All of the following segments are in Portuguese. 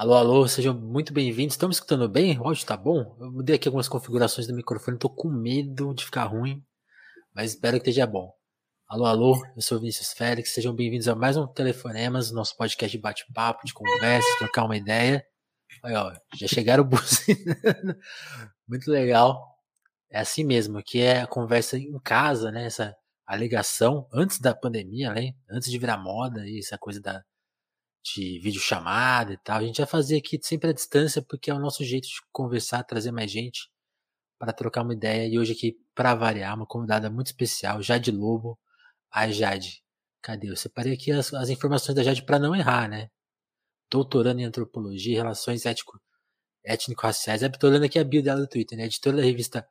Alô, alô, sejam muito bem-vindos. Estão me escutando bem? O áudio tá bom? Eu mudei aqui algumas configurações do microfone, tô com medo de ficar ruim, mas espero que esteja bom. Alô, alô, eu sou Vinícius Félix, sejam bem-vindos a mais um Telefonemas, nosso podcast de bate-papo, de conversa, trocar uma ideia. Aí, ó, já chegaram buzinando. Muito legal. É assim mesmo, aqui é a conversa em casa, né? Essa a ligação antes da pandemia, né? Antes de virar moda e essa coisa da de videochamada e tal. A gente vai fazer aqui sempre à distância porque é o nosso jeito de conversar, trazer mais gente para trocar uma ideia. E hoje aqui, para variar, uma convidada muito especial, Jade Lobo. A Jade, cadê? Eu separei aqui as, as informações da Jade para não errar, né? Doutorando em Antropologia e Relações Étnico-Raciais. É, tô olhando aqui a bio dela do Twitter, né? Editora da revista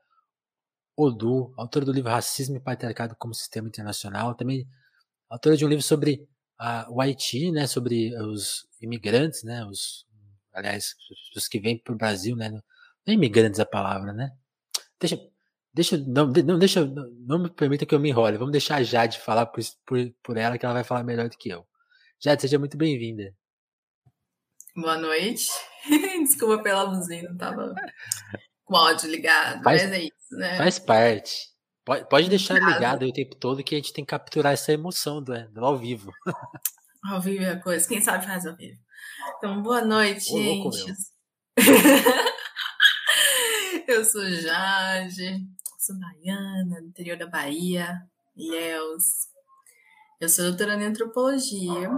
Odu, autora do livro Racismo e Patriarcado como Sistema Internacional. Também autora de um livro sobre o Haiti, né? Sobre os imigrantes, né? Os, aliás, pessoas que vêm para o Brasil, né? Não é imigrantes a palavra, né? Deixa, Deixa, não, não, deixa, não me permita que eu me enrole. Vamos deixar a Jade falar por, por, por ela, que ela vai falar melhor do que eu. Jade, seja muito bem-vinda. Boa noite. Desculpa pela buzina, tava com o áudio ligado, faz, mas é isso, né? Faz parte. Pode, pode deixar ligado o tempo todo que a gente tem que capturar essa emoção do, do ao vivo. Ao vivo é a coisa, quem sabe faz ao vivo. Então, boa noite, Ô, gente. eu sou Jade, sou baiana, do interior da Bahia, Ilhéus. Eu sou doutora em antropologia,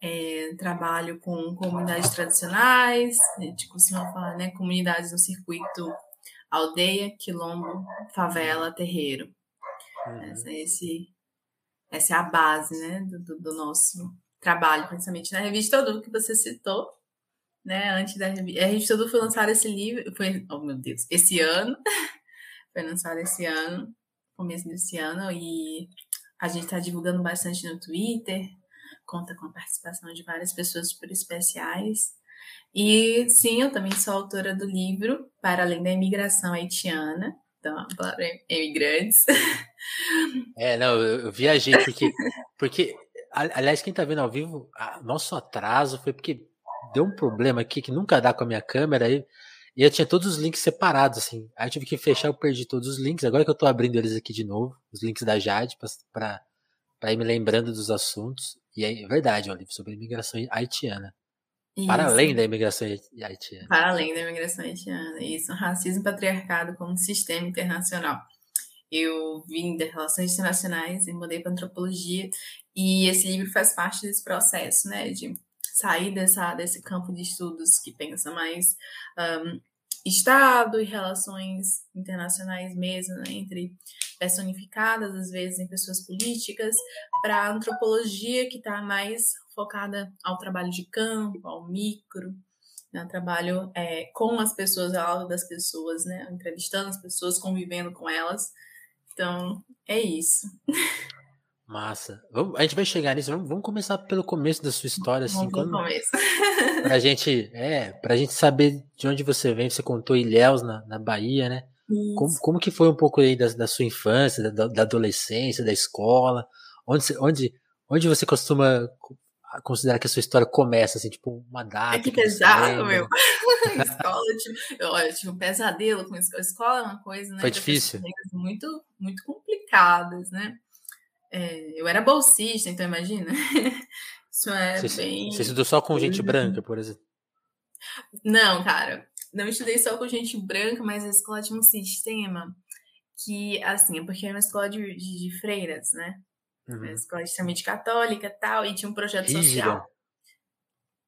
é, trabalho com comunidades tradicionais, a gente costuma falar, né, comunidades no circuito aldeia, quilombo, favela, terreiro. Uhum. Essa, é esse, essa é a base, né, do, do nosso trabalho, principalmente na revista Odu que você citou, né, antes da revista. A revista Odu foi lançada esse livro, foi, oh meu Deus, esse ano, foi lançado esse ano, começo desse ano, e a gente está divulgando bastante no Twitter, conta com a participação de várias pessoas super especiais. E sim, eu também sou autora do livro Para Além da Imigração Haitiana, então, para imigrantes. É, não, eu, viajei porque, porque, aliás, quem está vendo ao vivo, nosso atraso foi porque deu um problema aqui que nunca dá com a minha câmera, aí e eu tinha todos os links separados, assim. Aí eu tive que fechar, eu perdi todos os links. Agora que eu tô abrindo eles aqui de novo, os links da Jade, pra ir me lembrando dos assuntos. E é verdade, é um livro sobre imigração haitiana. Isso. Para além da imigração haitiana. Para além da imigração haitiana. Isso, racismo e patriarcado como sistema internacional. Eu vim das relações internacionais e mudei para antropologia. E esse livro faz parte desse processo, né? De sair dessa, desse campo de estudos que pensa mais um, Estado e relações internacionais mesmo, né, entre personificadas, às vezes, em pessoas políticas, para a antropologia, que está mais focada ao trabalho de campo, ao micro, né, trabalho é, com as pessoas, ao lado das pessoas, né, entrevistando as pessoas, convivendo com elas. Então, é isso. Massa. Vamos, a gente vai chegar nisso. Vamos, vamos, começar pelo começo da sua história, assim. Vamos quando, começo. pra gente, é, pra gente saber de onde você vem. Você contou Ilhéus na, na Bahia, né? Como, como que foi um pouco aí da, da sua infância, da, da, adolescência, da escola? Onde, onde, onde você costuma considerar que a sua história começa, assim, tipo, uma data? É que pesado, meu. escola, eu tive, eu, tive um pesadelo com a escola. Escola é uma coisa, né? Foi difícil. Muito, muito complicadas, né? É, eu era bolsista, então imagina. Isso é você, bem. Você estudou só com gente branca, por exemplo? Não, cara. Não estudei só com gente branca, mas a escola tinha um sistema que, assim, é porque era uma escola de, de, de freiras, né? Uhum. Uma escola extremamente católica e tal, e tinha um projeto Rígida. social.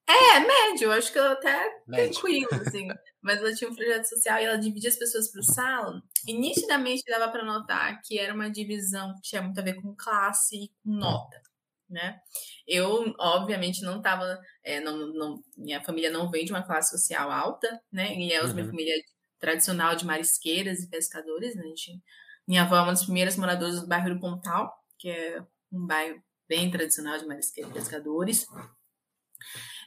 É, médio, acho que eu até médio. tranquilo, assim. Mas ela tinha um projeto social e ela dividia as pessoas para o salão. E nitidamente dava para notar que era uma divisão que tinha muito a ver com classe e com nota, né? Eu, obviamente, não estava. É, não, não, minha família não vem de uma classe social alta, né? E é uhum. minha família tradicional de marisqueiras e pescadores, né? Gente, minha avó é uma das primeiras moradoras do bairro do Pontal, que é um bairro bem tradicional de marisqueiros pescadores.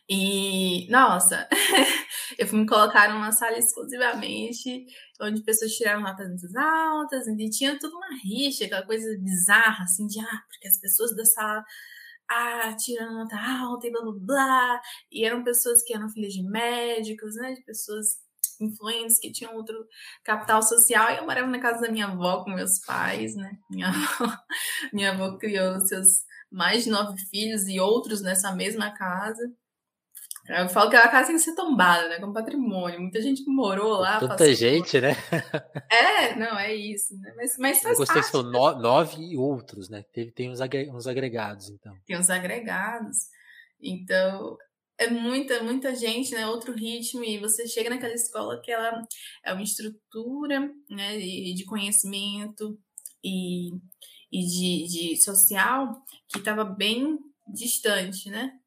E, nossa, eu fui me colocar numa sala exclusivamente onde pessoas tiraram notas muito altas, e tinha tudo uma rixa, aquela coisa bizarra, assim, de, ah, porque as pessoas da sala ah, tirando nota alta e blá blá blá. E eram pessoas que eram filhas de médicos, né? De pessoas influentes que tinham outro capital social. E eu morava na casa da minha avó com meus pais, né? Minha avó, minha avó criou seus mais de nove filhos e outros nessa mesma casa. Eu falo que a casa tem que ser tombada, né? Como patrimônio. Muita gente que morou lá. Tanta gente, né? É, não, é isso. Né? Mas, mas faz Eu gostei parte, que falou no, nove e outros, né? Teve, tem uns agregados, então. Tem uns agregados. Então, é muita, muita gente, né? Outro ritmo. E você chega naquela escola que ela é uma estrutura né? de, de conhecimento e, e de, de social que estava bem distante, né?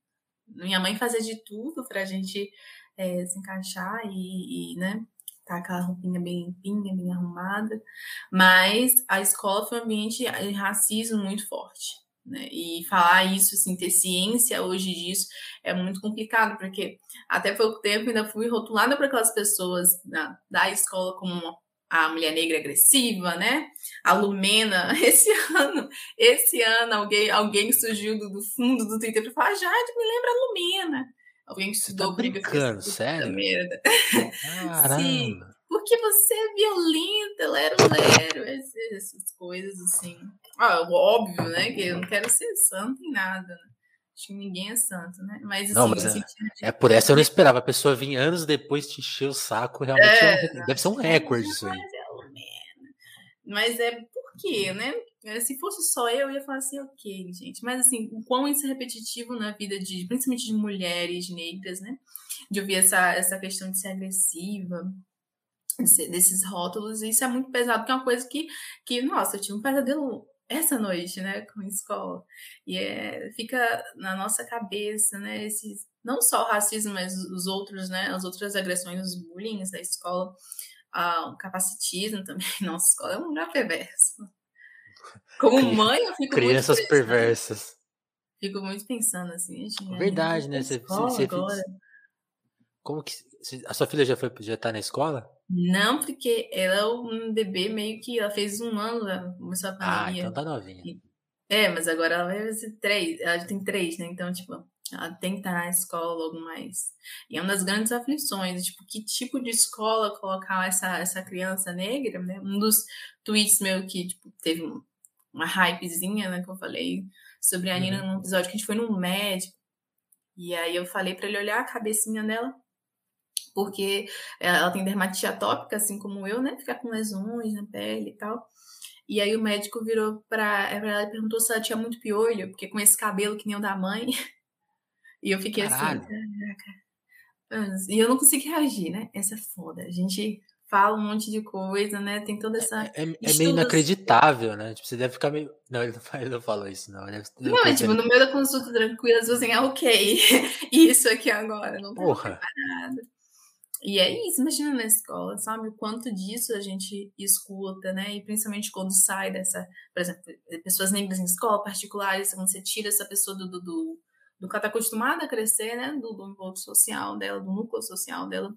Minha mãe fazia de tudo pra gente é, se encaixar e, e, né, tá aquela roupinha bem limpinha, bem arrumada. Mas a escola foi um ambiente de racismo muito forte. Né? E falar isso, assim, ter ciência hoje disso é muito complicado, porque até pouco tempo ainda fui rotulada para aquelas pessoas da, da escola como a mulher negra agressiva, né? A Lumena. Esse ano, esse ano, alguém, alguém surgiu do, do fundo do Twitter e falou: ah, Jade, me lembra a Lumena. Alguém que estudou tá brincando, sério? Merda. Caramba. Sim, porque você é violenta, lero, lero, essas coisas assim. Ah, óbvio, né? Que eu não quero ser santo em nada, né? Acho que ninguém é santo, né? Mas, assim, não, mas é, é, por essa eu não esperava. A pessoa vir anos depois te encher o saco. Realmente é, é, deve ser um recorde isso aí. Mas é por quê, né? Se fosse só eu, eu ia falar assim, ok, gente. Mas assim, o quão isso é repetitivo na vida de, principalmente de mulheres negras, né? De ouvir essa, essa questão de ser agressiva, desses rótulos, isso é muito pesado, porque é uma coisa que, que nossa, eu tive um pesadelo essa noite, né, com a escola. E é, fica na nossa cabeça, né, esses, não só o racismo, mas os outros, né, as outras agressões, os bullying da escola, ah, o capacitismo também. Nossa, escola é um lugar perverso. Como mãe, eu fico Crianças muito perversas. Fico muito pensando assim, gente. Verdade, né? Você, você, agora. Como que a sua filha já foi já tá na escola? Não, porque ela é um bebê meio que ela fez um ano, né? começou a pandemia. Ah, então tá novinha. É, mas agora ela vai fazer três, ela já tem três, né? Então, tipo, ela tem que estar na escola logo mais. E é uma das grandes aflições, tipo, que tipo de escola colocar essa, essa criança negra, né? Um dos tweets meu que, tipo, teve uma hypezinha, né, que eu falei sobre a Nina uhum. num episódio que a gente foi num médico. E aí eu falei para ele olhar a cabecinha dela porque ela tem dermatite atópica, assim como eu, né? Ficar com lesões na pele e tal. E aí o médico virou pra, ela e perguntou se ela tinha muito piolho, porque com esse cabelo que nem o da mãe. E eu fiquei assim, Caralho. assim. E eu não consegui reagir, né? Essa é foda. A gente fala um monte de coisa, né? Tem toda essa. É, é, é meio inacreditável, né? Tipo, você deve ficar meio. Não, ele não, ele não falou isso, não. Deve... Não, é tipo, no meio da consulta tranquila, você assim, ah, ok. isso aqui agora, não tá Porra. preparado. E é isso, imagina na escola, sabe? O quanto disso a gente escuta, né? E principalmente quando sai dessa, por exemplo, pessoas negras em escola particulares, quando você tira essa pessoa do, do, do, do que ela está acostumada a crescer, né? Do, do envolto social dela, do núcleo social dela,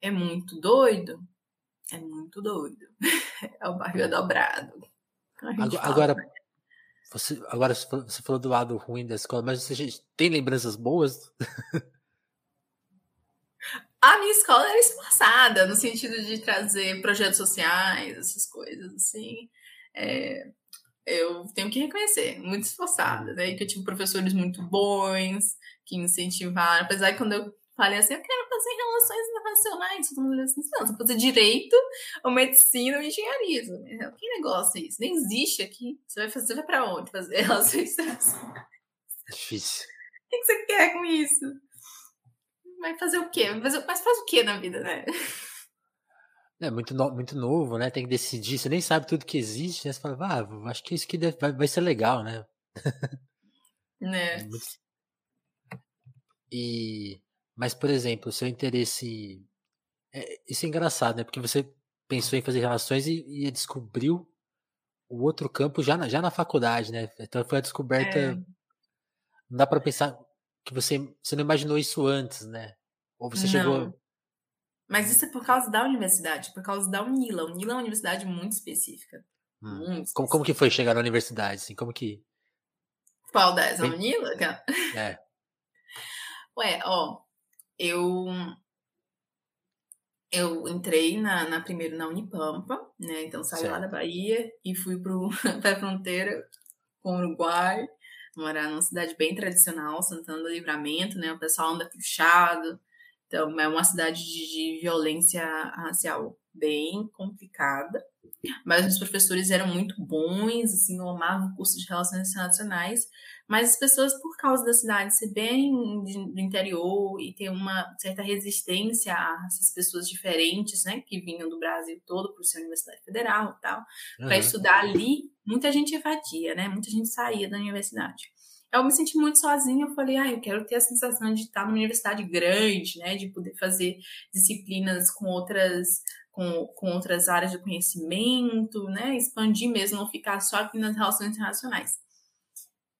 é muito doido. É muito doido. É o barril dobrado. Agora, agora, você, agora você falou do lado ruim da escola, mas você tem lembranças boas? A minha escola era esforçada no sentido de trazer projetos sociais, essas coisas assim. É, eu tenho que reconhecer, muito esforçada, né? Que eu tive professores muito bons, que incentivaram. Apesar que quando eu falei assim, eu quero fazer relações internacionais, todo mundo assim, não, você fazer direito, ou medicina ou engenharia. Que negócio é isso? Nem existe aqui. Você vai fazer, você vai pra onde fazer relações internacionais? É difícil. O que você quer com isso? Vai fazer o quê? Mas faz o quê na vida, né? É muito, no, muito novo, né? Tem que decidir. Você nem sabe tudo que existe, né? Você fala, ah, acho que isso que vai, vai ser legal, né? Né? É muito... E, mas, por exemplo, o seu interesse. É, isso é engraçado, né? Porque você pensou em fazer relações e, e descobriu o outro campo já na, já na faculdade, né? Então foi a descoberta. É. Não dá para pensar que você, você não imaginou isso antes, né? Ou você não. chegou. Mas isso é por causa da universidade, por causa da UNILA. A UNILA é uma universidade muito específica. Hum. Muito como, como que foi chegar na universidade? Assim, como que. Qual das? A Unila? É. Ué, ó, eu eu entrei na, na primeiro na Unipampa, né? Então saí certo. lá da Bahia e fui para a fronteira com o Uruguai, morar numa cidade bem tradicional, Santana do Livramento, né? O pessoal anda puxado, então é uma cidade de, de violência racial bem complicada, mas os professores eram muito bons, assim, eu amava o curso de Relações Internacionais, mas as pessoas, por causa da cidade ser bem do interior e ter uma certa resistência a essas pessoas diferentes, né, que vinham do Brasil todo por ser Universidade Federal e tal, uhum. para estudar ali, muita gente evadia, né, muita gente saía da universidade. Eu me senti muito sozinha, eu falei, ah, eu quero ter a sensação de estar numa universidade grande, né, de poder fazer disciplinas com outras com, com outras áreas de conhecimento, né, expandir mesmo, não ficar só aqui nas relações internacionais.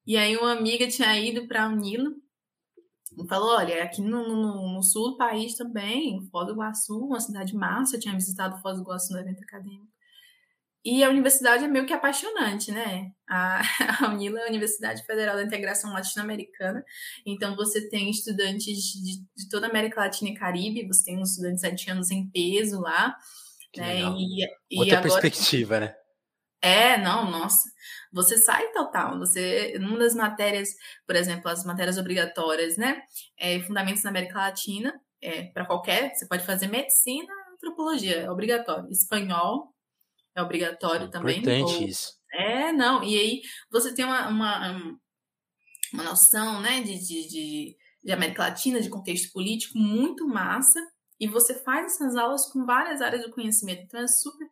E aí uma amiga tinha ido para a Unila e falou, olha, aqui no, no, no, sul do país também, Foz do Iguaçu, uma cidade massa, eu tinha visitado Foz do Iguaçu no evento acadêmico. E a universidade é meio que apaixonante, né? A, a UNILA é a Universidade Federal da Integração Latino-Americana. Então, você tem estudantes de, de, toda a América Latina e Caribe, você tem uns estudantes haitianos em peso lá. né? E, e Outra agora... perspectiva, né? É, não, nossa. Você sai total. Você, numa das matérias, por exemplo, as matérias obrigatórias, né? É, Fundamentos na América Latina, é, para qualquer, você pode fazer medicina, antropologia, é obrigatório. Espanhol, é obrigatório é também. Importante ou... isso. É, não. E aí você tem uma, uma, uma noção, né, de, de, de, de América Latina, de contexto político muito massa. E você faz essas aulas com várias áreas do conhecimento. Então é super,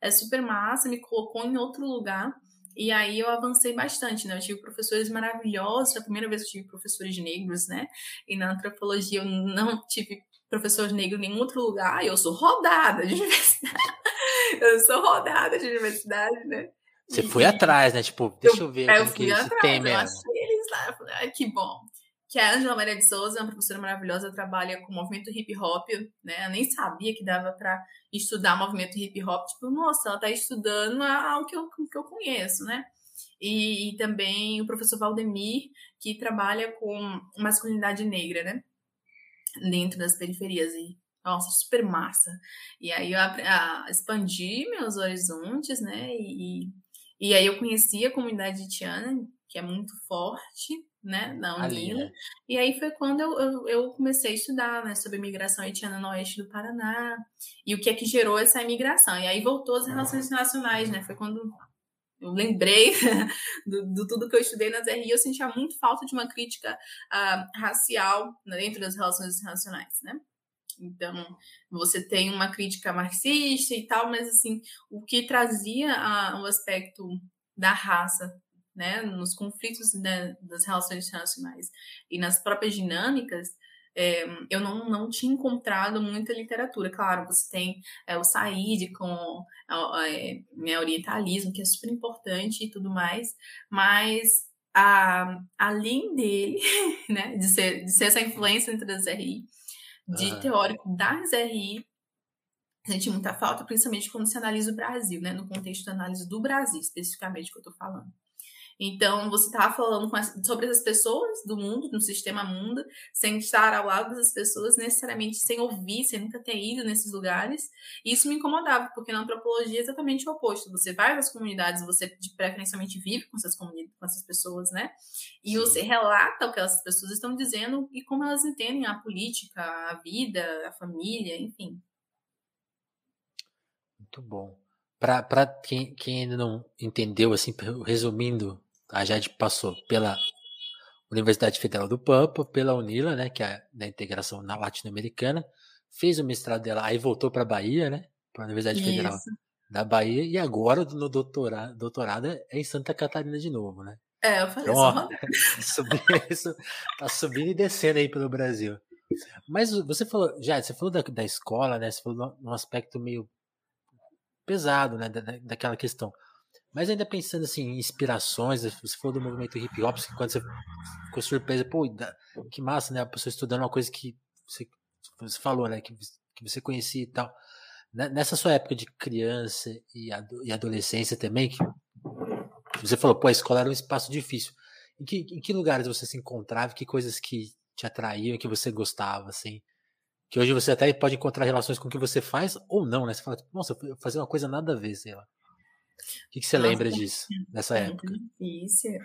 é super massa, me colocou em outro lugar. E aí eu avancei bastante, né? Eu tive professores maravilhosos, foi a primeira vez que eu tive professores negros, né? E na antropologia eu não tive professor negro em nenhum outro lugar, eu sou rodada de universidade. eu sou rodada de universidade, né? Você foi atrás, né? Tipo, deixa eu, eu ver eu fui que atrás, tem mesmo. Eu achei eles lá, falei, que bom. Que a Angela Maria de Souza é uma professora maravilhosa, trabalha com movimento hip hop, né? Eu nem sabia que dava para estudar movimento hip hop. Tipo, nossa, ela tá estudando algo que eu, que eu conheço, né? E, e também o professor Valdemir, que trabalha com masculinidade negra, né? Dentro das periferias. E nossa, super massa. E aí eu a, a, expandi meus horizontes, né? E, e aí eu conheci a comunidade haitiana, que é muito forte, né? Na Unila. Né? E aí foi quando eu, eu, eu, comecei a estudar, né? Sobre imigração haitiana no oeste do Paraná. E o que é que gerou essa imigração. E aí voltou as relações internacionais, né? Foi quando eu lembrei do, do, tudo que eu estudei nas RI, eu sentia muito falta de uma crítica uh, racial dentro das relações internacionais, né? Então, você tem uma crítica marxista e tal, mas assim, o que trazia a, o aspecto da raça, né, nos conflitos né, das relações internacionais e nas próprias dinâmicas, é, eu não, não tinha encontrado muita literatura. Claro, você tem é, o Said com é, né, orientalismo, que é super importante e tudo mais, mas a, além dele, né, de ser, de ser essa influência entre as RI, de uhum. teórico das RI, senti muita falta, principalmente quando se analisa o Brasil, né? No contexto da análise do Brasil, especificamente, que eu estou falando. Então, você estava falando sobre essas pessoas do mundo, no sistema mundo, sem estar ao lado dessas pessoas, necessariamente sem ouvir, sem nunca ter ido nesses lugares. E isso me incomodava, porque na antropologia é exatamente o oposto. Você vai nas comunidades, você preferencialmente vive com essas, com essas pessoas, né? E você relata o que essas pessoas estão dizendo e como elas entendem a política, a vida, a família, enfim. Muito bom. Para quem, quem ainda não entendeu, assim, resumindo a Jade passou pela Universidade Federal do Pampa, pela Unila, né, que é da integração na latino-americana, fez o mestrado dela, aí voltou para a Bahia, né, para a Universidade Isso. Federal da Bahia, e agora no doutorado, doutorado é em Santa Catarina de novo, né? É, eu falei então, ó, isso, tá subindo e descendo aí pelo Brasil. Mas você falou, já, você falou da, da escola, né? Você falou num aspecto meio pesado, né? Da, daquela questão. Mas ainda pensando assim, em inspirações, você falou do movimento hip hop, quando você ficou surpresa, pô, que massa, né? A pessoa estudando uma coisa que você, você falou, né? Que, que você conhecia e tal. Né, nessa sua época de criança e, e adolescência também, que você falou, pô, a escola era um espaço difícil. em que, em que lugares você se encontrava, que coisas que te atraíam, que você gostava, assim? Que hoje você até pode encontrar relações com o que você faz ou não, né? Você fala, nossa, eu fazer uma coisa nada a ver, sei lá. O que, que você nossa, lembra disso, nessa é época? Difícil.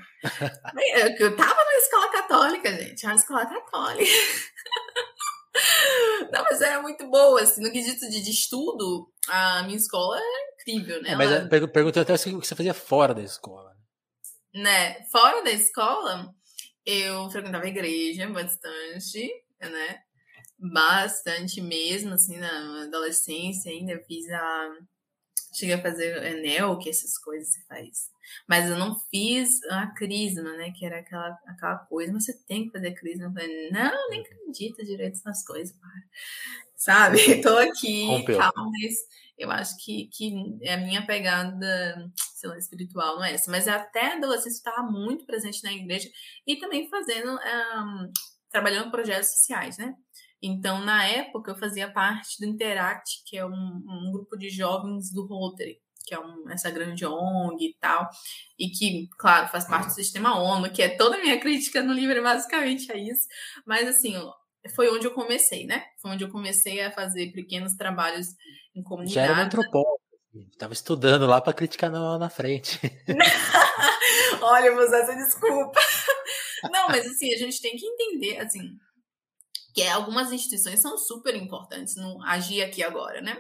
eu tava na escola católica, gente. Era escola católica. Não, mas era muito boa, assim, no quesito de, de estudo, a minha escola era incrível, né? É, mas Ela... perguntei até o que você fazia fora da escola. Né? Fora da escola, eu frequentava a igreja bastante, né? Bastante mesmo, assim, na adolescência ainda. Eu fiz a. Cheguei a fazer Enel, que essas coisas se faz. Mas eu não fiz a crisma, né? Que era aquela, aquela coisa, mas você tem que fazer crisma. Eu falei, não, nem acredito direito nessas coisas, para. Sabe? Tô aqui, Rompeu. calma, mas eu acho que, que é a minha pegada, sei lá, espiritual não é essa. Mas até a adolescência estava muito presente na igreja e também fazendo, um, trabalhando em projetos sociais, né? Então, na época, eu fazia parte do Interact, que é um, um grupo de jovens do Rotary que é um, essa grande ONG e tal, e que, claro, faz parte do sistema ONU, que é toda a minha crítica no livro, basicamente é isso. Mas, assim, foi onde eu comecei, né? Foi onde eu comecei a fazer pequenos trabalhos em comunidade. Já era um antropólogo, estava estudando lá para criticar na, na frente. Olha, vou usar essa desculpa. Não, mas assim, a gente tem que entender, assim, que algumas instituições são super importantes no agir aqui agora, né?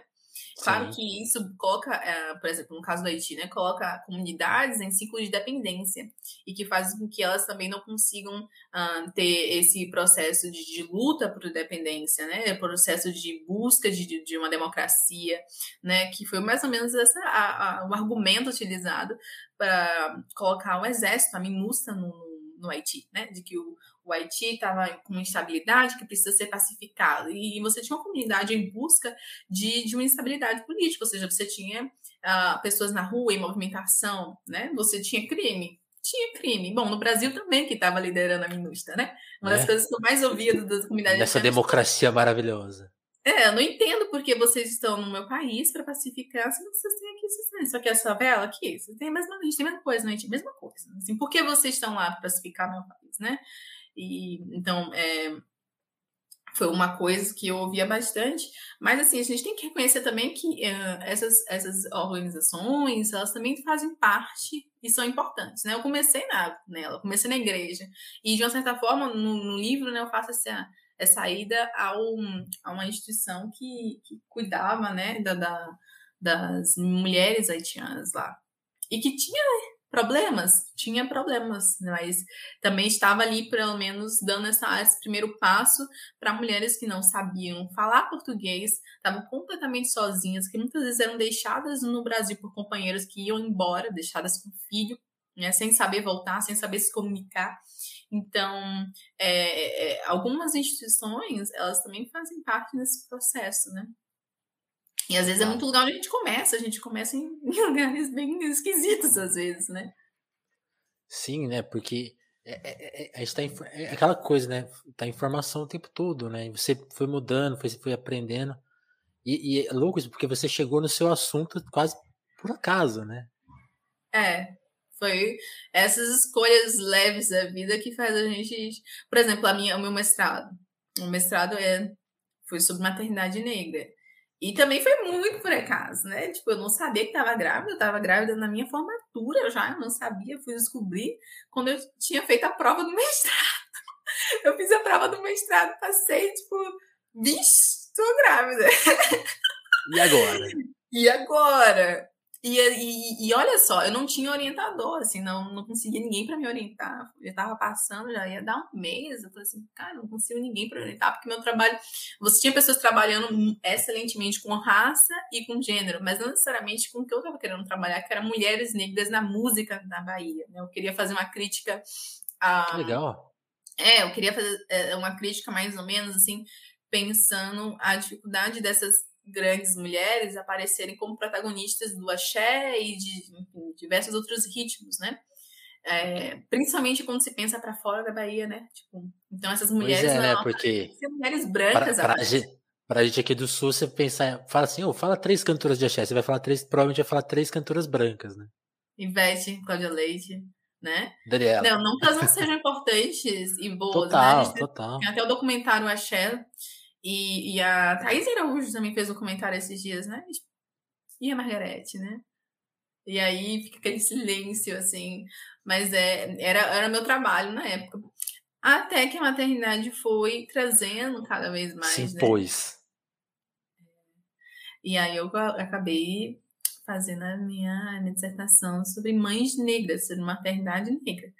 Claro Sim. que isso coloca, é, por exemplo, no caso do Haiti, né, coloca comunidades em ciclo de dependência e que faz com que elas também não consigam uh, ter esse processo de, de, luta por dependência, né, processo de busca de, de uma democracia, né, que foi mais ou menos essa, a, a, o argumento utilizado para colocar o exército, a MINUSTA, no, no Haiti, né, de que o, o Haiti estava com instabilidade que precisa ser pacificado. E você tinha uma comunidade em busca de, de uma instabilidade política, ou seja, você tinha uh, pessoas na rua em movimentação, né? Você tinha crime. Tinha crime. Bom, no Brasil também, que estava liderando a MINUSTA, né? Uma é. das coisas que eu mais ouvia da comunidade. Nessa democracia maravilhosa. É, eu não entendo porque vocês estão no meu país para pacificar, se vocês têm aqui, vocês têm só que essa vela aqui, vocês têm a mesma, a gente tem a mesma coisa, não, a gente tem a mesma coisa. Assim, por que vocês estão lá para pacificar meu país, né? E, então, é, foi uma coisa que eu ouvia bastante. Mas, assim, a gente tem que reconhecer também que uh, essas, essas organizações, elas também fazem parte e são importantes, né? Eu comecei na, nela, comecei na igreja. E, de uma certa forma, no, no livro, né, eu faço essa, essa ida ao, a uma instituição que, que cuidava, né, da, da, das mulheres haitianas lá. E que tinha problemas, tinha problemas, mas também estava ali, pelo menos, dando essa, esse primeiro passo para mulheres que não sabiam falar português, estavam completamente sozinhas, que muitas vezes eram deixadas no Brasil por companheiros que iam embora, deixadas com filho, né, sem saber voltar, sem saber se comunicar. Então, é, é, algumas instituições, elas também fazem parte desse processo, né? E às vezes é muito lugar onde a gente começa, a gente começa em, lugares bem esquisitos, às vezes, né? Sim, né? Porque é, é, é, a gente tá em, é aquela coisa, né? Tá informação o tempo todo, né? Você foi mudando, foi, foi aprendendo. E, e é louco isso, porque você chegou no seu assunto quase por acaso, né? É, foi essas escolhas leves da vida que faz a gente. Por exemplo, a minha, o meu mestrado. O mestrado é, foi sobre maternidade negra. E também foi muito por acaso, né? Tipo, eu não sabia que estava grávida, eu estava grávida na minha formatura já, eu não sabia, fui descobrir quando eu tinha feito a prova do mestrado. Eu fiz a prova do mestrado, passei, tipo, bicho, tô grávida. E agora? E agora? E, e, e, olha só, eu não tinha orientador, assim, não, não conseguia ninguém para me orientar. Eu estava passando, já ia dar um mês. Eu falei assim, cara, não consigo ninguém para orientar, porque meu trabalho. Você tinha pessoas trabalhando excelentemente com raça e com gênero, mas não necessariamente com o que eu estava querendo trabalhar, que era mulheres negras na música da Bahia. Né? Eu queria fazer uma crítica a. Que legal. É, eu queria fazer é, uma crítica mais ou menos assim, pensando a dificuldade dessas grandes mulheres aparecerem como protagonistas do axé e de enfim, diversos outros ritmos, né? É, principalmente quando se pensa para fora da Bahia, né? Tipo, então essas mulheres pois é, né? Porque mulheres brancas. Para, gente, pra gente aqui do sul, você pensar, fala assim, oh, fala três cantoras de axé, você vai falar três, provavelmente vai falar três cantoras brancas, né? Ivete, Cláudia Leite, né? Daniela. Não, não que elas não sejam importantes e boas, total, né? Total, Tem até o documentário Axé, e, e a Thaís Araújo também fez um comentário esses dias, né? E a Margarete, né? E aí fica aquele silêncio, assim. Mas é, era, era meu trabalho na época. Até que a maternidade foi trazendo cada vez mais. Se né? Né? E aí eu acabei fazendo a minha, a minha dissertação sobre mães negras, sobre maternidade negra.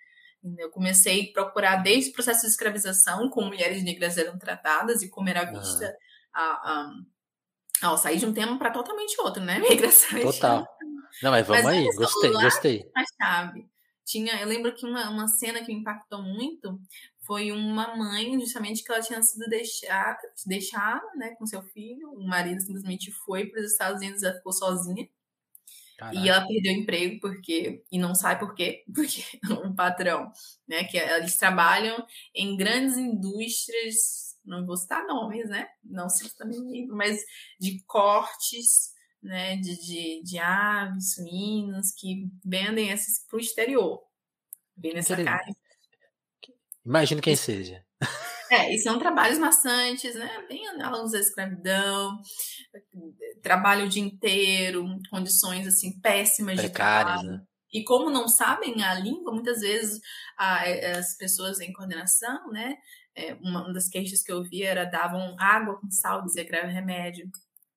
Eu comecei a procurar desde o processo de escravização, como mulheres negras eram tratadas e como era vista a, a, sair de um tema para totalmente outro, né? Migração. Total. Não, mas vamos mas aí, gostei, gostei. A chave. Tinha, eu lembro que uma, uma cena que me impactou muito foi uma mãe, justamente, que ela tinha sido deixar, deixada né, com seu filho. O marido simplesmente foi para os Estados Unidos, ela ficou sozinha. Caraca. E ela perdeu o emprego porque e não sabe por quê, porque um patrão, né, que eles trabalham em grandes indústrias, não vou citar nomes, né? Não sei também mas de cortes, né, de, de, de aves, suínos que vendem esses para o exterior. Vendem essa carne. Imagino quem seja. É, e são trabalhos maçantes, né? Bem análogos à escravidão, trabalho o dia inteiro, condições assim péssimas Precárias, de trabalho. Né? E como não sabem a língua, muitas vezes a, as pessoas em coordenação, né? É, uma das queixas que eu vi era davam água com sal, dizia que era remédio,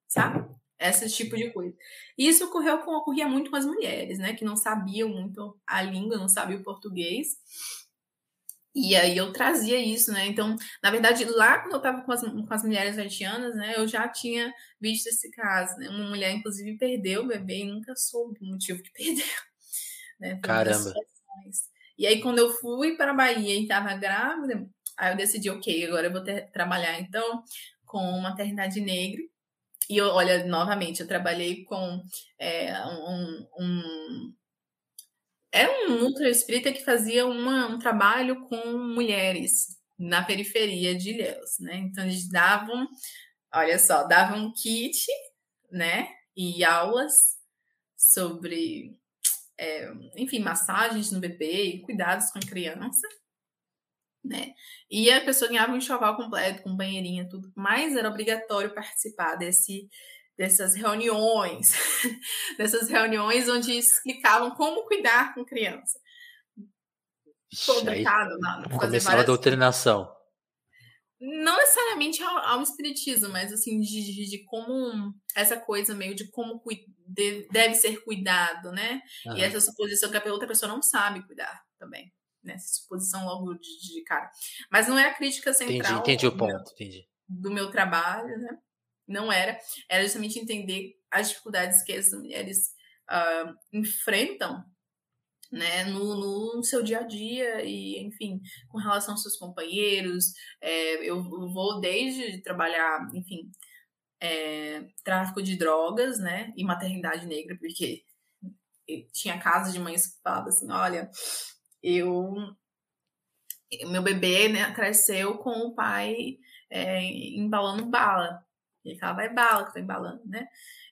sabe? Esse tipo de coisa. E isso ocorreu com, ocorria muito com as mulheres, né? Que não sabiam muito a língua, não sabiam o português. E aí eu trazia isso, né? Então, na verdade, lá quando eu estava com as, com as mulheres haitianas, né, eu já tinha visto esse caso, né? Uma mulher, inclusive, perdeu o bebê e nunca soube o motivo que perdeu. Né? Caramba. E aí, quando eu fui para a Bahia e estava grávida, aí eu decidi, ok, agora eu vou ter, trabalhar, então, com maternidade negra. E eu, olha, novamente, eu trabalhei com é, um, um é um núcleo espírita que fazia uma, um trabalho com mulheres na periferia de Ilhéus, né? Então eles davam, olha só, davam kit, né? E aulas sobre, é, enfim, massagens no bebê e cuidados com a criança, né? E a pessoa ganhava um enxoval completo, com banheirinha, tudo, mas era obrigatório participar desse dessas reuniões, dessas reuniões onde explicavam como cuidar com criança. Complicado, não, fazer várias... a doutrinação. Não necessariamente ao, ao espiritismo, mas assim, de, de, como essa coisa meio de como de, deve ser cuidado, né? Uhum. E essa suposição que a outra pessoa não sabe cuidar também. Né? Essa suposição logo de, de cara. Mas não é a crítica central. Entendi, entendi o ponto, entendi. Do meu trabalho, né? Não era. Era justamente entender as dificuldades que as mulheres uh, enfrentam né, no, no, seu dia a dia e, enfim, com relação aos seus companheiros. É, eu, vou desde trabalhar, enfim, é, tráfico de drogas, né, e maternidade negra, porque tinha casos de mães que falavam assim, olha, eu meu bebê né, cresceu com o pai é, embalando bala. E ela vai bala que tá embalando, né?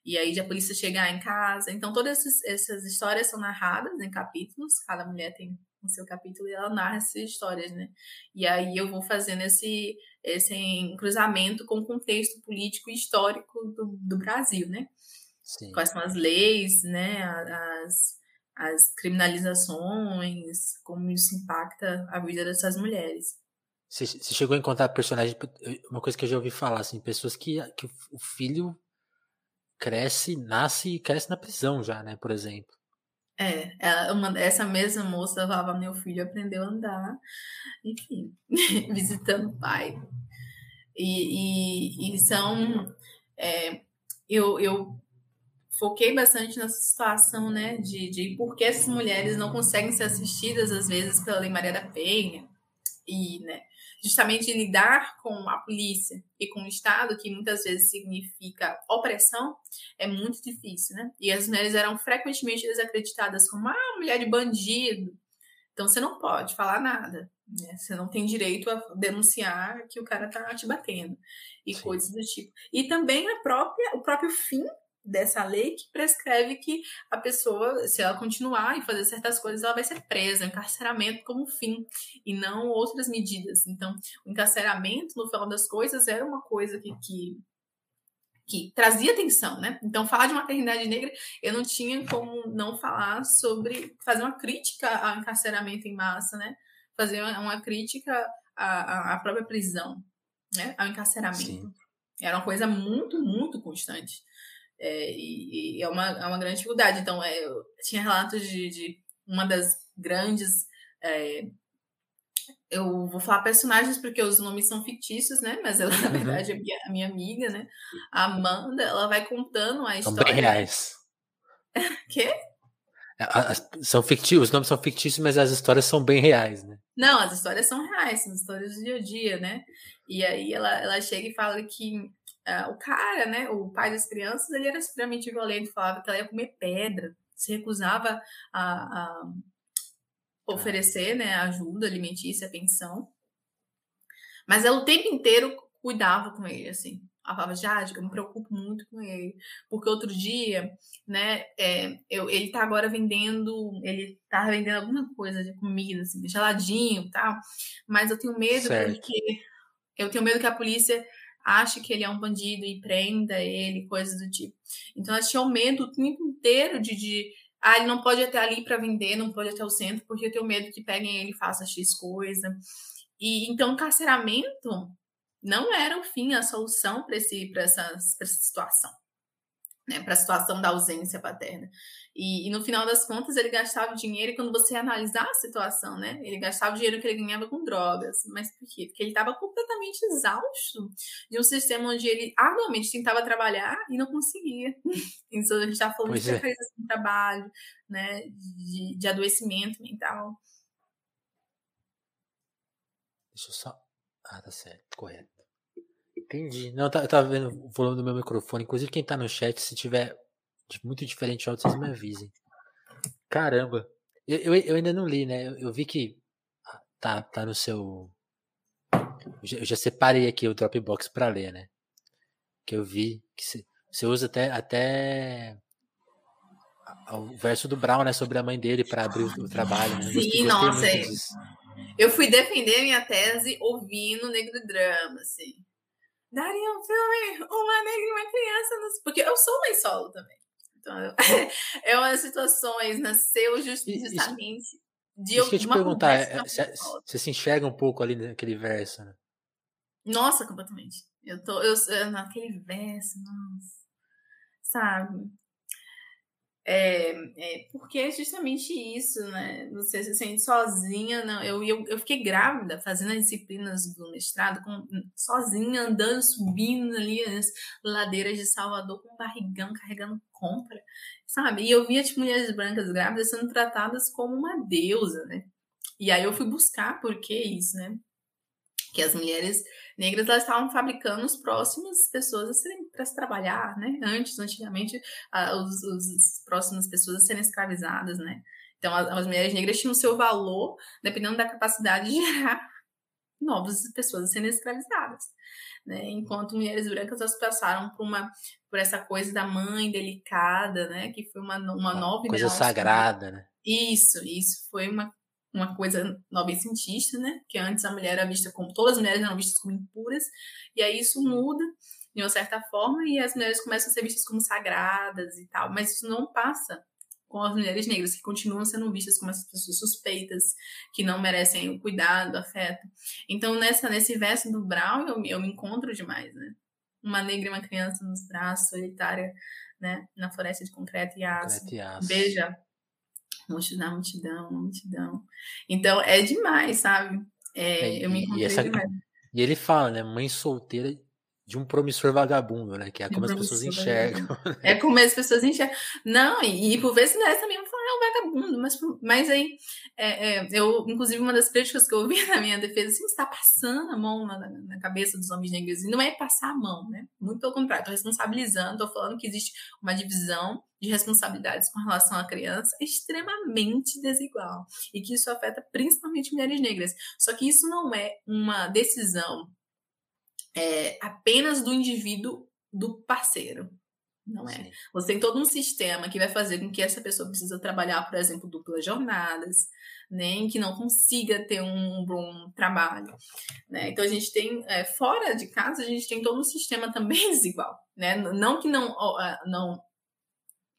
E aí a polícia chegar em casa. Então, todas essas, essas histórias são narradas em capítulos. Cada mulher tem o seu capítulo e ela narra essas histórias, né? E aí eu vou fazendo esse, esse cruzamento com o contexto político e histórico do, do Brasil, né? Sim. Quais são as leis, né? As, as criminalizações, como isso impacta a vida dessas mulheres. Você, chegou a encontrar personagens. Uma coisa que eu já ouvi falar, assim, pessoas que, que o filho cresce, nasce e cresce na prisão já, né? Por exemplo. É, ela, uma, essa mesma moça falava, meu filho aprendeu a andar, enfim, visitando o pai. E, e, e são. É, eu, eu foquei bastante nessa situação, né, de, de por que essas mulheres não conseguem ser assistidas, às vezes, pela Lei Maria da Penha, e, né, justamente lidar com a polícia e com o Estado, que muitas vezes significa opressão, é muito difícil, né? E as mulheres eram frequentemente desacreditadas como ah, mulher de bandido. Então você não pode falar nada, né? Você não tem direito a denunciar que o cara tá te batendo e Sim. coisas do tipo. E também a própria, o próprio fim dessa lei que prescreve que a pessoa, se ela continuar e fazer certas coisas, ela vai ser presa, encarceramento como fim, e não outras medidas. Então, o encarceramento, no final das coisas, era uma coisa que, que que trazia atenção, né? Então, falar de maternidade negra, eu não tinha como não falar sobre fazer uma crítica ao encarceramento em massa, né? Fazer uma crítica à, à própria prisão, né? Ao encarceramento. Sim. Era uma coisa muito, muito constante. É, e, e, é, uma, é uma grande dificuldade. Então, é, eu tinha relatos de, de uma das grandes é, eu vou falar personagens porque os nomes são fictícios, né? Mas ela, na uhum. verdade, é minha, a minha amiga, né? A Amanda, ela vai contando a história. São bem reais. Quê? É, são fictícios, os nomes são fictícios, mas as histórias são bem reais, né? Não, as histórias são reais, são histórias do dia a dia, né? E aí ela, ela chega e fala que uh, o cara, né, o pai das crianças, ele era extremamente violento, falava que ela ia comer pedra, se recusava a, a oferecer né, ajuda alimentícia, pensão. Mas ela o tempo inteiro cuidava com ele, assim. Ela falava, Jade, eu me preocupo muito com ele. Porque outro dia, né, é, eu, ele tá agora vendendo, ele tá vendendo alguma coisa de comida, assim, geladinho e tal. Mas eu tenho medo certo. porque eu tenho medo que a polícia ache que ele é um bandido e prenda ele, coisas do tipo. Então ela tinha medo o tempo inteiro de, de ah, ele não pode até ali para vender, não pode até o centro, porque eu tenho medo que peguem ele e faça X coisa. E então, carceramento não era o fim, a solução para essa, essa situação né, para a situação da ausência paterna. E, e, no final das contas, ele gastava dinheiro, e quando você analisar a situação, né, ele gastava o dinheiro que ele ganhava com drogas. Mas por quê? Porque ele estava completamente exausto de um sistema onde ele arduamente tentava trabalhar e não conseguia. Então, a gente está falando pois de é. de trabalho, né, de, de adoecimento mental. Deixa eu só. Ah, tá certo, correto. Entendi. Não, eu tava vendo o volume do meu microfone. Inclusive, quem tá no chat, se tiver muito diferente áudio, vocês me avisem. Caramba. Eu, eu, eu ainda não li, né? Eu, eu, vi que tá, tá no seu. Eu já, separei aqui o Dropbox pra ler, né? Que eu vi que você, você usa até, até o verso do Brown, né? Sobre a mãe dele para abrir o trabalho. Né? Sim, nossa. É. Eu fui defender minha tese ouvindo Negro Drama, assim daria um filme uma negra e uma criança. Nos... Porque eu sou mãe solo também. Então, eu... é umas situações, nasceu justamente isso, de eu te perguntar, é, você se enxerga um pouco ali naquele verso, né? Nossa, completamente. Eu tô eu, naquele verso, nossa. Sabe? É, é, porque é justamente isso, né? Você se sente sozinha. Não, eu, eu, eu fiquei grávida fazendo as disciplinas do mestrado, com, sozinha, andando, subindo ali as ladeiras de Salvador com barrigão, carregando compra, sabe? E eu via as tipo, mulheres brancas grávidas sendo tratadas como uma deusa, né? E aí eu fui buscar por que isso, né? Que as mulheres negras elas estavam fabricando os próximos pessoas a serem para se trabalhar, né? Antes, antigamente, os, os próximas pessoas a serem escravizadas, né? Então, as, as mulheres negras tinham seu valor dependendo da capacidade de gerar novas pessoas a serem escravizadas. Né? Enquanto mulheres brancas elas passaram por uma por essa coisa da mãe delicada, né? Que foi uma, uma nova coisa sagrada, né? Isso, isso foi uma uma coisa novecentista, né? Que antes a mulher era vista como todas as mulheres eram vistas como impuras, e aí isso muda de uma certa forma e as mulheres começam a ser vistas como sagradas e tal, mas isso não passa com as mulheres negras que continuam sendo vistas como essas pessoas suspeitas, que não merecem o cuidado, o afeto. Então nessa nesse verso do Brown eu, eu me encontro demais, né? Uma negra e uma criança nos braços, solitária, né, na floresta de concreto e aço. Concreto e aço. Beija multidão, multidão, multidão. Então é demais, sabe? É, é, eu me encontrei e, essa, demais. e ele fala, né? Mãe solteira de um promissor vagabundo, né? Que é como as pessoas enxergam. Né? É como as pessoas enxergam. Não, e, e por vezes não é também falar, é um vagabundo, mas, mas aí, é, é, eu, inclusive, uma das críticas que eu ouvi na minha defesa, assim, está passando a mão na, na, cabeça dos homens negros. E não é passar a mão, né? Muito pelo contrário, estou responsabilizando, estou falando que existe uma divisão de responsabilidades com relação à criança extremamente desigual e que isso afeta principalmente mulheres negras. Só que isso não é uma decisão é, apenas do indivíduo do parceiro. Não é. Sim. Você tem todo um sistema que vai fazer com que essa pessoa precisa trabalhar, por exemplo, duplas jornadas, nem né, que não consiga ter um bom trabalho. Né? Então a gente tem, é, fora de casa, a gente tem todo um sistema também desigual. Né? Não que não, não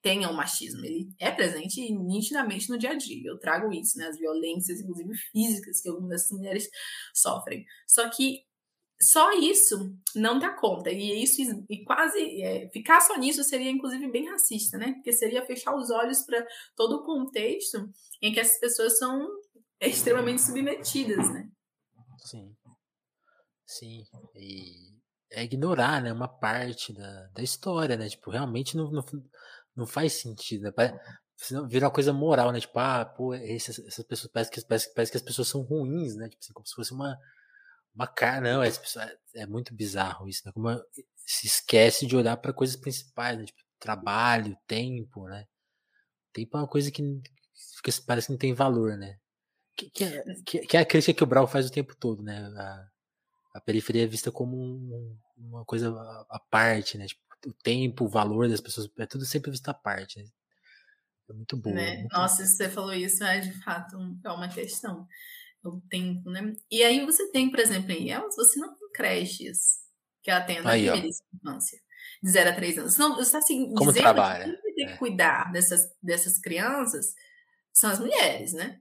tenha o machismo, ele é presente nitidamente no dia a dia. Eu trago isso, né? As violências, inclusive físicas, que algumas dessas mulheres sofrem. Só que só isso não dá conta. E isso e quase é, ficar só nisso seria inclusive bem racista, né? Porque seria fechar os olhos para todo o contexto em que essas pessoas são extremamente submetidas, né? Sim. Sim. E é ignorar, né, uma parte da, da história, né? Tipo, realmente não, não, não faz sentido, né? Vira uma coisa moral, né? Tipo, ah, pô, essas, essas pessoas, parece que, parece, parece que as pessoas são ruins, né? Tipo assim, como se fosse uma uma cara, não, é, é muito bizarro isso, né? Como se esquece de olhar para coisas principais, né? Tipo, trabalho, tempo, né? Tempo é uma coisa que, que parece que não tem valor, né? Que, que, é, que, que, é a crítica que o Brau faz o tempo todo, né? A, a periferia é vista como um, uma coisa à parte, né? Tipo, o tempo, o valor das pessoas, é tudo sempre visto à parte, né? É muito bom. Né? Muito Nossa, se você falou isso, é de fato é uma questão o tempo, né? E aí você tem, por exemplo, em Elmas, você não tem creches que atendam a infância, de 0 a 3 anos. Não, você está assim, Como dizendo trabalha? que quem tem que é. cuidar dessas, dessas crianças são as mulheres, né?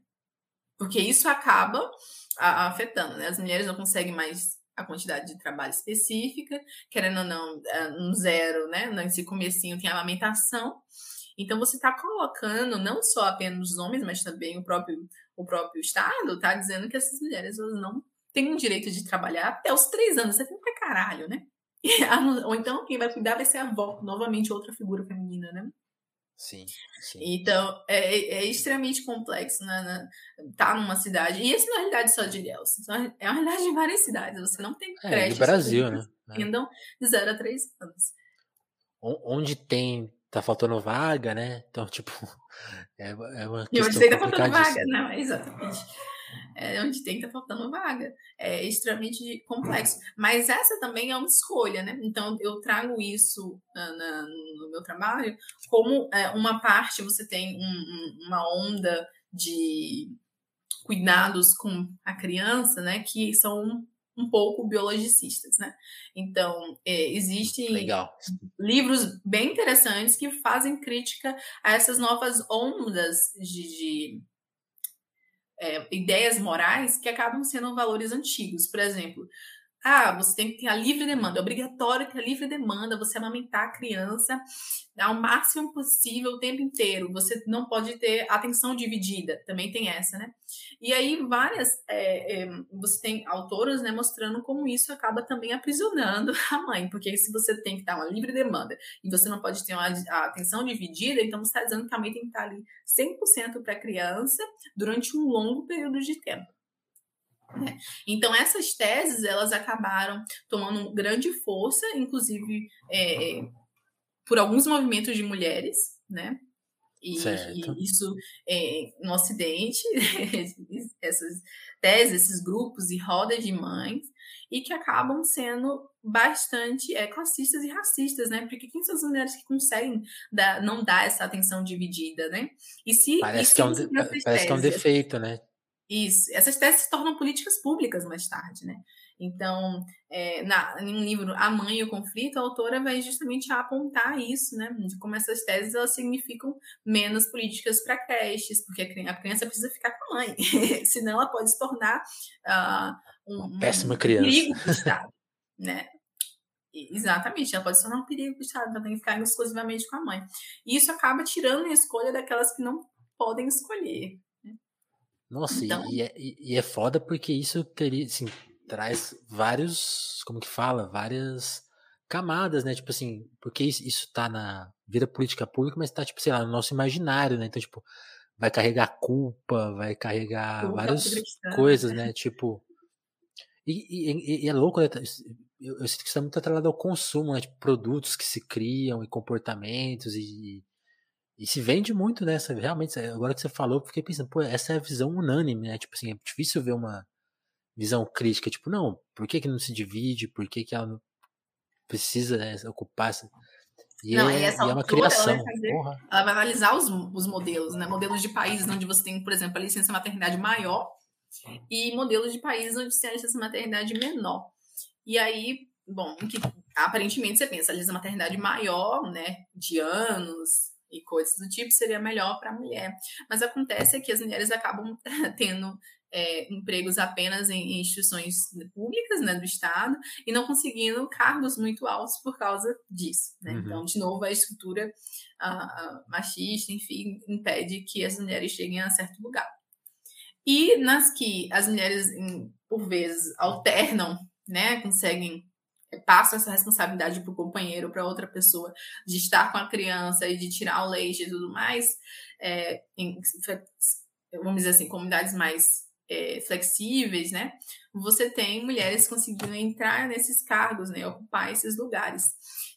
Porque isso acaba afetando, né? As mulheres não conseguem mais a quantidade de trabalho específica, querendo ou não, um zero, né? Nesse comecinho tem a amamentação. Então você está colocando não só apenas os homens, mas também o próprio o próprio Estado está dizendo que essas mulheres elas não têm o direito de trabalhar até os três anos. Você tem pra caralho, né? Ou então quem vai cuidar vai ser a avó, novamente outra figura feminina, né? Sim, sim. Então, é, é extremamente complexo, né, né? Tá numa cidade. E isso não é realidade só de Ilhéus. É uma realidade de várias cidades. Você não tem creches. É, Brasil, né? Entendam de 0 a 3 anos. Onde tem tá faltando vaga, né? Então, tipo, é, é uma E onde tem tá faltando vaga, não, exatamente. É onde tem tá faltando vaga. É extremamente complexo. Mas essa também é uma escolha, né? Então, eu trago isso na, na, no meu trabalho como é, uma parte, você tem um, um, uma onda de cuidados com a criança, né? Que são um pouco biologicistas, né? Então, é, existem Legal. livros bem interessantes que fazem crítica a essas novas ondas de, de é, ideias morais que acabam sendo valores antigos. Por exemplo, ah, você tem que ter a livre demanda, é obrigatório ter a livre demanda, você amamentar a criança ao máximo possível o tempo inteiro. Você não pode ter atenção dividida, também tem essa, né? E aí, várias. É, é, você tem autoras né, mostrando como isso acaba também aprisionando a mãe, porque se você tem que dar uma livre demanda e você não pode ter uma a atenção dividida, então você está dizendo que a mãe tem que estar ali 100% para a criança durante um longo período de tempo. Né? Então essas teses elas acabaram tomando grande força, inclusive é, por alguns movimentos de mulheres, né? E, e isso é, no Ocidente, essas teses, esses grupos e rodas de mães, e que acabam sendo bastante é, classistas e racistas, né? Porque quem são as mulheres que conseguem dar, não dar essa atenção dividida, né? E se parece, e que, é um, parece que é um defeito, né? Isso. Essas teses se tornam políticas públicas mais tarde, né? Então, é, na, em um livro A Mãe e o Conflito, a autora vai justamente apontar isso, né? De como essas teses elas significam menos políticas para creches, porque a criança precisa ficar com a mãe, senão ela pode se tornar uh, um, Uma péssima um criança. perigo para o Estado, né? Exatamente, ela pode se tornar um perigo para o Estado, ela tem que ficar exclusivamente com a mãe. E isso acaba tirando a escolha daquelas que não podem escolher, nossa, então... e, é, e, é foda porque isso assim, traz vários, como que fala, várias camadas, né? Tipo assim, porque isso, isso tá na vida política pública, mas tá, tipo, sei lá, no nosso imaginário, né? Então, tipo, vai carregar culpa, vai carregar culpa várias coisas, né? Tipo. E, e, e, é louco, né? Eu, eu sinto que está muito atrelado ao consumo, né? Tipo, produtos que se criam e comportamentos e, e se vende muito nessa, né, realmente, agora que você falou, eu fiquei pensando, pô, essa é a visão unânime, né? Tipo assim, é difícil ver uma visão crítica, tipo, não, por que que não se divide, por que que ela não precisa né, ocupar essa... E, Não, é, e essa e é uma criação. Ela vai, fazer, ela vai analisar os, os modelos, né? Modelos de países onde você tem, por exemplo, a licença maternidade maior e modelos de países onde você tem a licença maternidade menor. E aí, bom, que aparentemente você pensa, a licença maternidade maior, né, de anos e coisas do tipo, seria melhor para a mulher. Mas acontece é que as mulheres acabam tendo é, empregos apenas em, instituições públicas né, do Estado e não conseguindo cargos muito altos por causa disso. Né? Uhum. Então, de novo, a estrutura machista, enfim, impede que as mulheres cheguem a certo lugar. E nas que as mulheres, por vezes, alternam, né, conseguem passam essa responsabilidade para o companheiro, para outra pessoa, de estar com a criança e de tirar o leite e tudo mais, é, em, vamos dizer assim, comunidades mais é, flexíveis, né? Você tem mulheres conseguindo entrar nesses cargos, né? Ocupar esses lugares.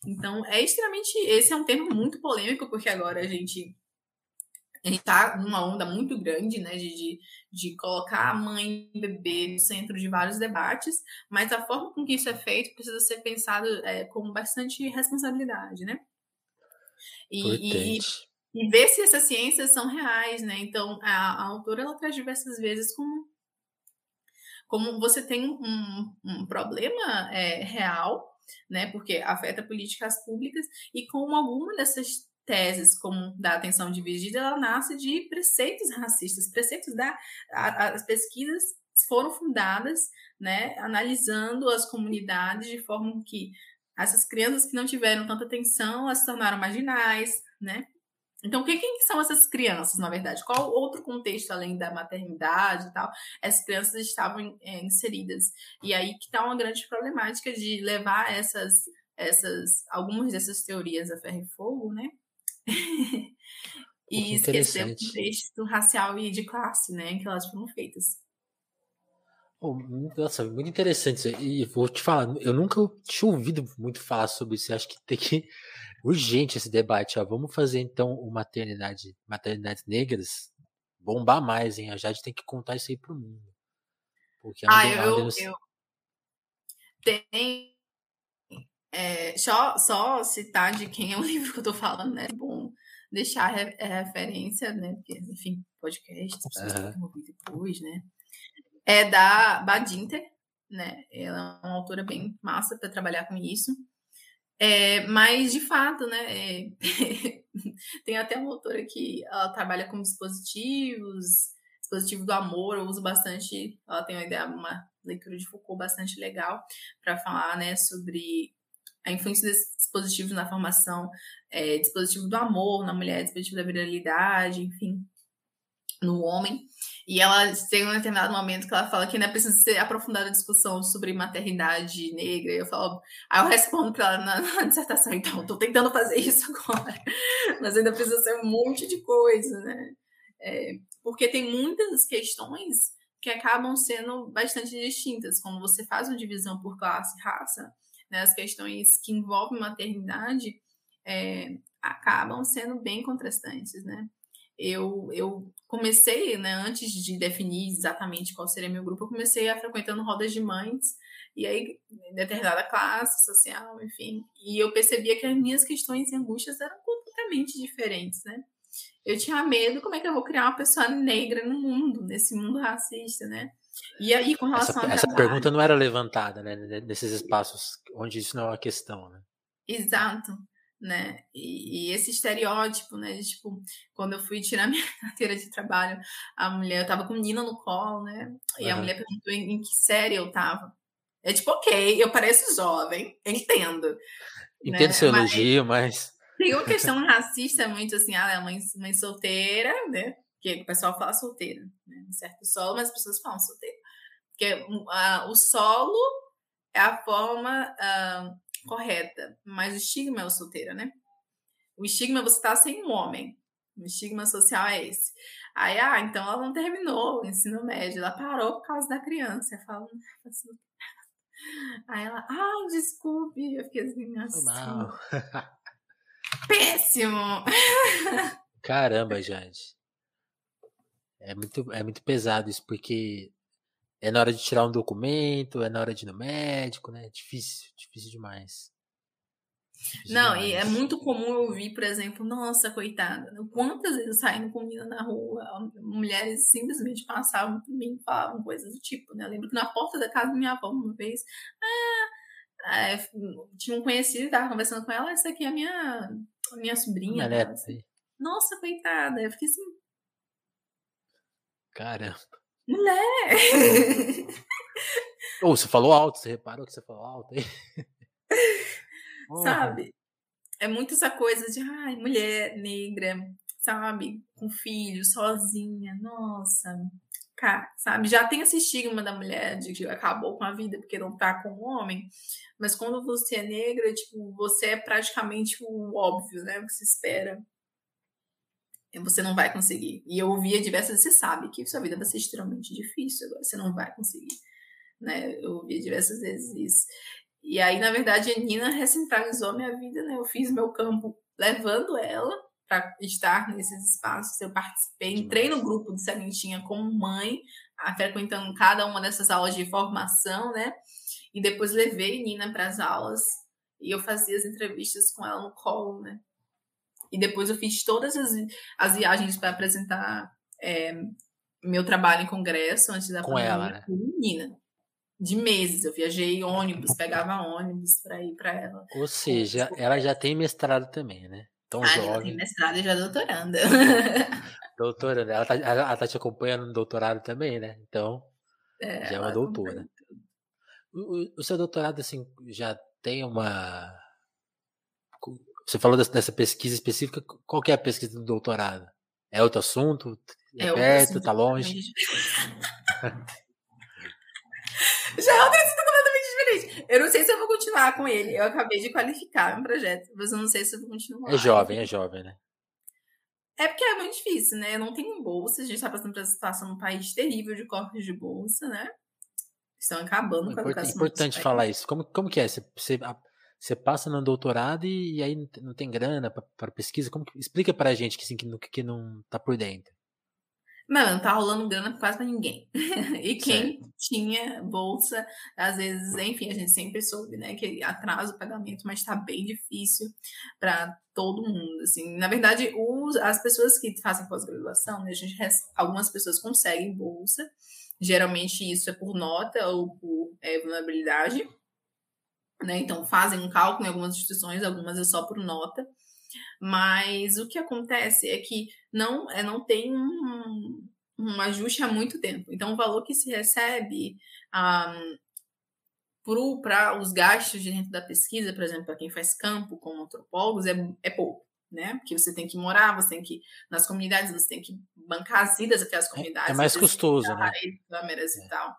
Então, é extremamente. Esse é um termo muito polêmico, porque agora a gente a gente está numa onda muito grande, né, de, de, de, colocar a mãe e bebê no centro de vários debates, mas a forma com que isso é feito precisa ser pensado é, com bastante responsabilidade, né? E, e, e ver se essas ciências são reais, né? Então, a, a autora ela traz diversas vezes como, como você tem um, um problema é, real, né? Porque afeta políticas públicas e como alguma dessas teses, como da atenção dividida, ela nasce de preceitos racistas, preceitos da a, as pesquisas foram fundadas, né, analisando as comunidades de forma que essas crianças que não tiveram tanta atenção, elas se tornaram marginais, né? Então, quem, são essas crianças, na verdade? Qual outro contexto, além da maternidade e tal, essas crianças estavam é, inseridas? E aí que está uma grande problemática de levar essas, essas, algumas dessas teorias a ferro e fogo, né? e esquecer o contexto racial e de classe, né, que elas foram feitas. Oh, nossa, muito interessante. E vou te falar, eu nunca tinha ouvido muito falar sobre isso. Acho que tem que urgente esse debate. Ó. Vamos fazer então o maternidade, maternidades negras bombar mais, hein? A Jade tem que contar isso aí pro mundo. Porque é ah, eu, eu tem é, só, só citar de quem é o livro que eu tô falando, né? É bom deixar a referência, né? Porque, enfim, podcast, as pessoas uhum. podem ouvir depois, né? É da Badinter, né? Ela é uma autora bem massa para trabalhar com isso. É, mas, de fato, né, é, tem até uma autora que ela trabalha com dispositivos, dispositivo do amor, eu uso bastante, ela tem uma ideia, uma leitura de Foucault bastante legal para falar, né, sobre a influência desses dispositivos na formação, é, dispositivo do amor na mulher, dispositivo da virilidade, enfim, no homem. E ela tem um determinado momento que ela fala que ainda precisa ser aprofundada a discussão sobre maternidade negra. E eu falo, aí eu respondo para ela na, na, dissertação, então, estou tentando fazer isso agora. Mas ainda precisa ser um monte de coisa, né? É, porque tem muitas questões que acabam sendo bastante distintas. Quando você faz uma divisão por classe e raça, né, as questões que envolvem maternidade é, acabam sendo bem contrastantes, né? eu, eu comecei, né, antes de definir exatamente qual seria meu grupo, eu comecei a frequentando rodas de mães, e aí, determinada classe social, enfim, e eu percebia que as minhas questões e angústias eram completamente diferentes, né? Eu tinha medo, como é que eu vou criar uma pessoa negra no mundo, nesse mundo racista, né? E aí, com relação essa, essa pergunta não era levantada, né, nesses espaços onde isso não é uma questão, né? Exato né? E, e, esse estereótipo, né? De, tipo, quando eu fui tirar minha carteira de trabalho, a mulher, eu tava com menina no colo, né? E uhum. a mulher perguntou em, em, que série eu tava. É tipo, ok, eu pareço jovem, entendo. Entendo né? seu elogio, mas. Tem uma questão racista muito assim, ah, é mãe, mãe solteira, né? Que o pessoal fala solteira, né? Um certo solo, mas as pessoas falam solteira. Porque uh, o solo é a forma correta, mas o estigma é o solteira, né? O estigma é você estar tá sem um homem. O estigma social é esse. Aí, ah, então ela não terminou o ensino médio, ela parou por causa da criança. Eu falo, assim, Aí ela, ah, desculpe. Eu fiquei assim, nossa. Péssimo! Caramba, gente. É muito, é muito pesado isso, porque é na hora de tirar um documento, é na hora de ir no médico, né? É difícil, difícil demais. Não, e é muito comum eu ouvir, por exemplo, nossa, coitada, quantas vezes saindo com menina na rua, mulheres simplesmente passavam por mim e falavam coisas do tipo, né? Eu lembro que na porta da casa da minha avó, uma vez, ah, é, tinha um conhecido, estava conversando com ela, essa aqui é a minha, a minha sobrinha. Né? Nossa, coitada. Eu fiquei assim. Caramba. Mulher! Ou oh, você falou alto, você reparou que você falou alto aí? sabe? É muito essa coisa de, ai, mulher negra, sabe? Com filho, sozinha, nossa. Cara, sabe? Já tem esse estigma da mulher de que acabou com a vida porque não tá com o homem, mas quando você é negra, tipo, você é praticamente o óbvio, né? O que se espera. Você não vai conseguir. E eu ouvia diversas vezes, você sabe que sua vida vai ser extremamente difícil, agora você não vai conseguir. Né? Eu ouvia diversas vezes isso. E aí, na verdade, a Nina recentralizou minha vida, né? Eu fiz meu campo levando ela para estar nesses espaços. Eu participei, entrei no grupo de Sementinha como mãe, frequentando cada uma dessas aulas de formação, né? E depois levei Nina para as aulas e eu fazia as entrevistas com ela no colo, né? E depois eu fiz todas as, as viagens para apresentar é, meu trabalho em congresso antes da com pandemia ela, né? com Nina de meses. Eu viajei ônibus, pegava ônibus para ir para ela. Ou seja, ela já tem mestrado também, né? Tão ah, jovem. Já tem mestrado e já doutoranda. doutoranda. Ela tá, ela tá te acompanhando no doutorado também, né? Então, é, já é uma doutora. O, o, seu doutorado, assim, já tem uma. Você falou dessa, pesquisa específica. Qual que é a pesquisa do doutorado? É outro assunto? É, é perto? Assunto, tá longe? Já é um assunto completamente diferente. Eu não sei se eu vou continuar com ele. Eu acabei de qualificar um projeto, mas eu não sei se eu vou continuar. É jovem, é jovem, né? É porque é muito difícil, né? Eu não tenho bolsa, a gente está passando por uma situação num país terrível de cortes de bolsa, né? Estão acabando com a educação. É importante falar isso. Como, como que é? Você, você, você passa no doutorado e, e aí não tem grana para pesquisa? Como que, explica para a gente que, assim, que, que não tá por dentro. Não, não tá rolando grana quase pra ninguém. e quem certo. tinha bolsa, às vezes, enfim, a gente sempre soube, né, que atrasa o pagamento, mas tá bem difícil para todo mundo, assim. Na verdade, os, as pessoas que fazem pós-graduação, né, a gente, algumas pessoas conseguem bolsa, geralmente isso é por nota ou por é, vulnerabilidade, né, então fazem um cálculo em algumas instituições, algumas é só por nota, mas o que acontece é que não, é, não tem um, um ajuste há muito tempo. Então, o valor que se recebe um, para os gastos dentro da pesquisa, por exemplo, para quem faz campo como antropólogos, é, é pouco. Né? Porque você tem que morar, você tem que nas comunidades, você tem que bancar as idas até as comunidades. É, é mais custoso, né? Câmeras é. e tal.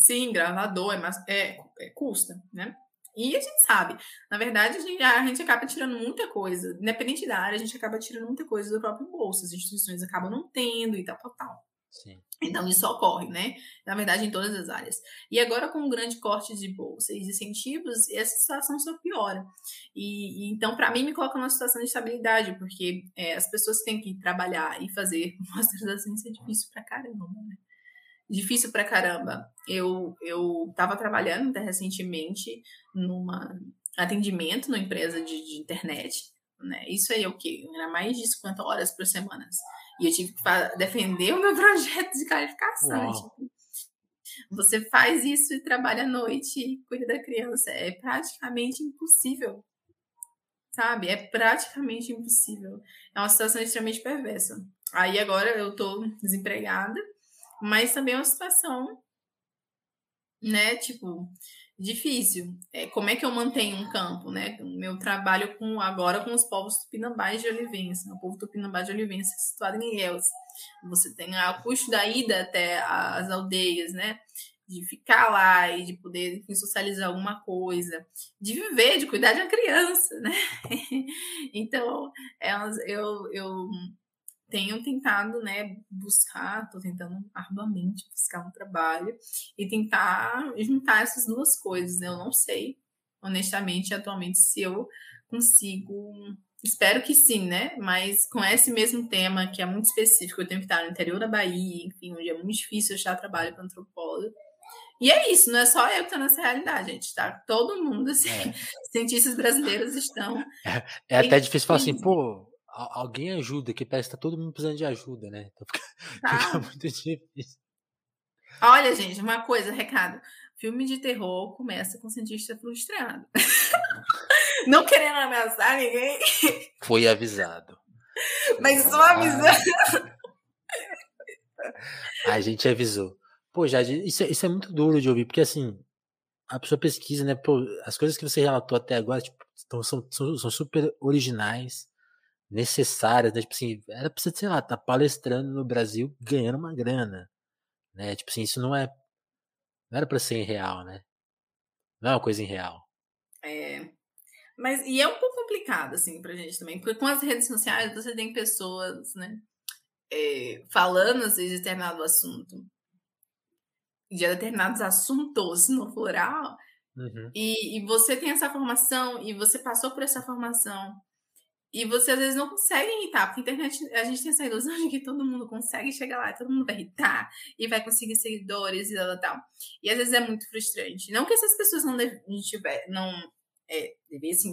Sim, gravador, é, mais, é, é custa, né? E a gente sabe, na verdade, a gente, a gente acaba tirando muita coisa, independente da área, a gente acaba tirando muita coisa do próprio bolso, as instituições acabam não tendo e tal, tal, tal. Sim. Então, isso ocorre, né? Na verdade, em todas as áreas. E agora, com o grande corte de bolsa e incentivos, essa situação só piora. E, e então, para mim, me coloca numa situação de estabilidade, porque é, as pessoas têm que trabalhar e fazer pós-graduação, é difícil pra caramba, né? Difícil pra caramba. Eu, eu tava trabalhando até recentemente numa atendimento numa empresa de, de internet, né? Isso aí é o quê? Era mais de 50 horas por semana. E eu tive que defender o meu projeto de qualificação. Tipo, você faz isso e trabalha à noite e cuida da criança. É praticamente impossível. Sabe? É praticamente impossível. É uma situação extremamente perversa. Aí agora eu tô desempregada mas também é uma situação, né, tipo, difícil. É, como é que eu mantenho um campo, né? Meu trabalho com agora com os povos tupinambás de Olivença, o povo tupinambá de Olivença situado em Ilhéus. Você tem o custo da ida até as aldeias, né? De ficar lá e de poder enfim, socializar alguma coisa, de viver, de cuidar de uma criança, né? então, eu, eu tenho tentado, né, buscar, estou tentando arduamente buscar um trabalho e tentar juntar essas duas coisas, né? Eu não sei, honestamente, atualmente, se eu consigo. Espero que sim, né? Mas com esse mesmo tema, que é muito específico, eu tenho que estar no interior da Bahia, enfim, onde é muito difícil achar trabalho para antropólogo. E é isso, não é só eu que estou nessa realidade, gente. Tá? Todo mundo, assim, é. cientistas brasileiros estão. É, é até difícil falar assim, pô, alguém ajuda, que parece que tá todo mundo precisando de ajuda, né? Então fica, tá. fica muito difícil. Olha, gente, uma coisa, recado. Filme de terror começa com cientista frustrado. Não querendo ameaçar ninguém. Foi avisado. Mas só avisando. A gente avisou. Pô, já isso, é, isso é muito duro de ouvir, porque assim, a pessoa pesquisa, né? Pô, as coisas que você relatou até agora tipo, são, são, são super originais, necessárias, né? Tipo assim, era pra você, sei lá, tá palestrando no Brasil ganhando uma grana, né? Tipo assim, isso não é. Não era pra ser real, né? Não é uma coisa irreal. É. Mas, e é um pouco complicado, assim, pra gente também, porque com as redes sociais você tem pessoas, né, é, falando, às vezes, de determinado assunto, de determinados assuntos no plural, uhum. e, e você tem essa formação, e você passou por essa formação, e você às vezes não consegue irritar, porque a internet, a gente tem essa ilusão de que todo mundo consegue chegar lá, todo mundo vai irritar e vai conseguir seguidores e tal, tal. E às vezes é muito frustrante. Não que essas pessoas não, deve, não é, devessem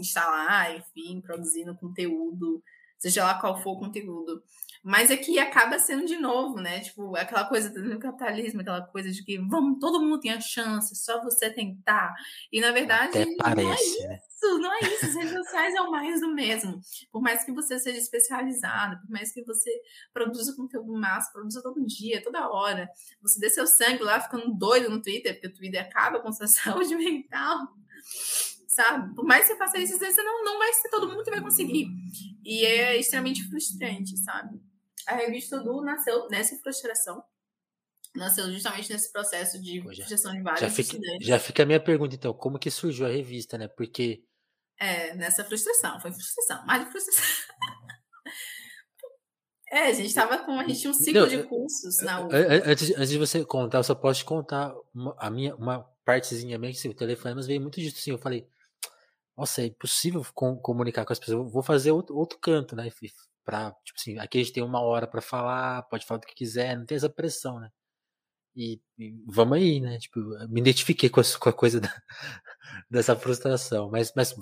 enfim, produzindo conteúdo, seja lá qual for o conteúdo. Mas aqui acaba sendo de novo, né? Tipo, aquela coisa do capitalismo, aquela coisa de que vamos, todo mundo tem a chance, só você tentar. E na verdade, não é isso, não é isso. As redes sociais é o mais do mesmo. Por mais que você seja especializado, por mais que você produza conteúdo massa, produza todo dia, toda hora, você dê seu sangue lá ficando doido no Twitter, porque o Twitter acaba com sua saúde mental sabe? Por mais que você faça isso, às vezes você não, não vai ser todo mundo que vai conseguir. E é extremamente frustrante, sabe? A revista Du nasceu nessa frustração. Nasceu justamente nesse processo de Pô, já, frustração de vários já fica, estudantes. Já fica a minha pergunta, então, como que surgiu a revista, né? Porque... É, nessa frustração, foi frustração, mais de frustração. É, a gente tava com. A gente tinha um ciclo Não, de cursos na UFA. Antes, antes de você contar, eu só posso te contar uma, a minha, uma partezinha minha que assim, o telefone, mas veio muito disso assim. Eu falei, nossa, é impossível com, comunicar com as pessoas. vou fazer outro, outro canto, né? Pra, tipo assim, aqui a gente tem uma hora para falar, pode falar do que quiser, não tem essa pressão, né? E, e vamos aí, né? Tipo, me identifiquei com a, com a coisa da, dessa frustração, mas, mas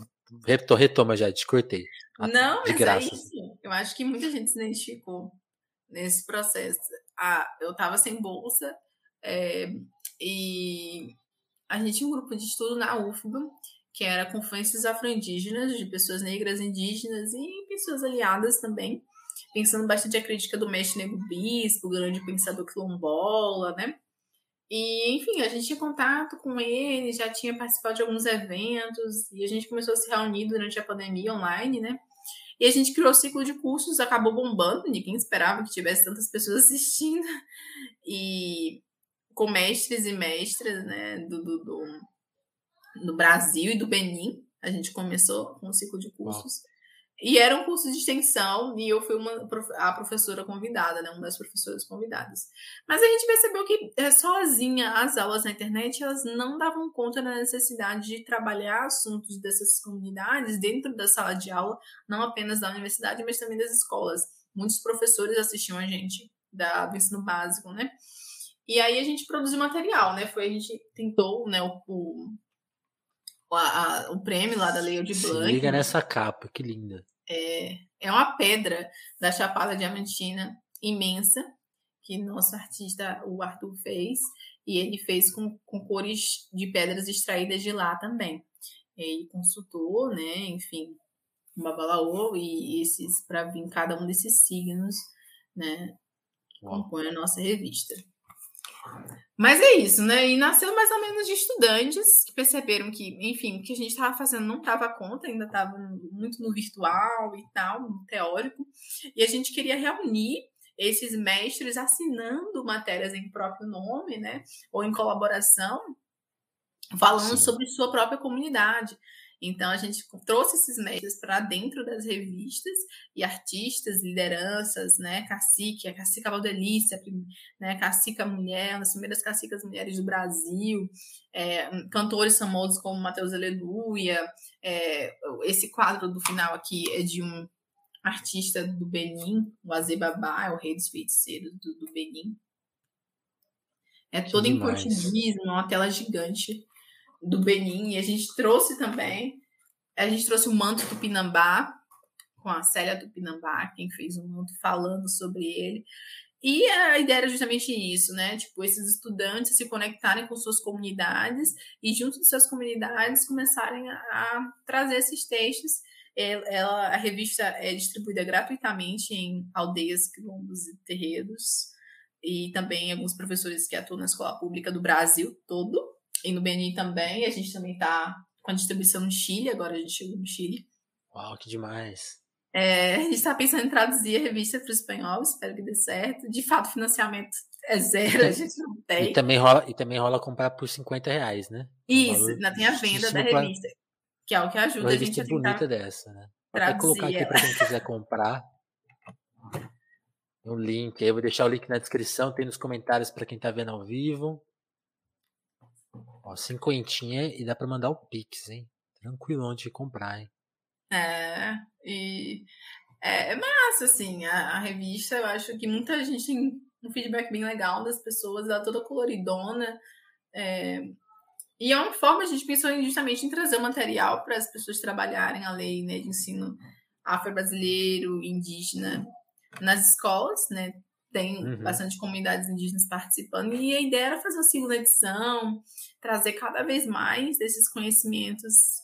retoma já, te cortei. Não, de mas é graça. é isso. Eu acho que muita gente se identificou nesse processo. Ah, eu tava sem bolsa é, e a gente tinha um grupo de estudo na UFBA que era Confluências Afro-Indígenas, de pessoas negras, indígenas e pessoas aliadas também, pensando bastante a crítica do mestre Negro Bispo, grande pensador quilombola, né? E, enfim, a gente tinha contato com ele, já tinha participado de alguns eventos, e a gente começou a se reunir durante a pandemia online, né? E a gente criou o ciclo de cursos, acabou bombando, ninguém esperava que tivesse tantas pessoas assistindo, e com mestres e mestras, né, do, do, do no Brasil e do Benin. A gente começou com um ciclo de cursos. E era um curso de extensão e eu fui uma, a professora convidada, né? Uma das professoras convidadas. Mas a gente percebeu que é, sozinha as aulas na internet elas não davam conta da necessidade de trabalhar assuntos dessas comunidades dentro da sala de aula, não apenas da universidade, mas também das escolas. Muitos professores assistiam a gente da, do ensino básico, né? E aí a gente produziu material, né? Foi a gente tentou, né? O, o a, a, o prêmio lá da Lei de Blanc. liga nessa capa, que linda. É, é uma pedra da Chapada Diamantina imensa que nosso artista, o Arthur, fez. E ele fez com, com cores de pedras extraídas de lá também. Ele consultou, né, enfim, um babalaô e esses para vir cada um desses signos, né, que compõem a nossa revista. Mas é isso, né? E nasceu mais ou menos de estudantes que perceberam que, enfim, o que a gente estava fazendo não estava conta, ainda estava muito no virtual e tal, no teórico. E a gente queria reunir esses mestres assinando matérias em próprio nome, né? Ou em colaboração, falando Sim. sobre sua própria comunidade. Então a gente trouxe esses mestres para dentro das revistas e artistas, lideranças, né, cacique, a cacica Valdelícia, né, cacica mulher, uma das primeiras cacicas mulheres do Brasil, é, cantores famosos como Mateus Aleluia, é, esse quadro do final aqui é de um artista do Benin, o Azebabá, é o rei dos feiticeiros do, do Benin, É toda em português, uma tela gigante do Benin. E a gente trouxe também, a gente trouxe o manto do Pinambá, com a Célia do Pinambá, quem fez um manto falando sobre ele. E a ideia era justamente isso, né? Tipo, esses estudantes se conectarem com suas comunidades e, junto de suas comunidades, começarem a, a trazer esses textos. Ela, a revista é distribuída gratuitamente em aldeias, quilombos e terreiros, e também alguns professores que atuam na escola pública do Brasil todo, e no Benin também. A gente também está com a distribuição no Chile, agora a gente chegou no Chile. Uau, que demais! É, a gente está pensando em traduzir a revista para o espanhol, espero que dê certo. De fato, financiamento é zero, a gente não tem. E também rola, e também rola comprar por 50 reais, né? Isso, ainda tem a venda da revista, que é o que ajuda a gente a tentar bonita dessa, né? Vou até colocar aqui para quem quiser comprar. O link, eu vou deixar o link na descrição, tem nos comentários para quem está vendo ao vivo. Ó, cinquentinha e dá para mandar o Pix, hein? Tranquilão de comprar, hein? É, e é, é massa, assim, a, a, revista, eu acho que muita gente tem um feedback bem legal das pessoas, ela é toda coloridona. É, e é uma forma, a gente pensou justamente em trazer o material para as pessoas trabalharem a lei né, de ensino afro-brasileiro, indígena, nas escolas, né? Tem uhum. bastante comunidades indígenas participando, e a ideia era fazer uma segunda edição, trazer cada vez mais desses conhecimentos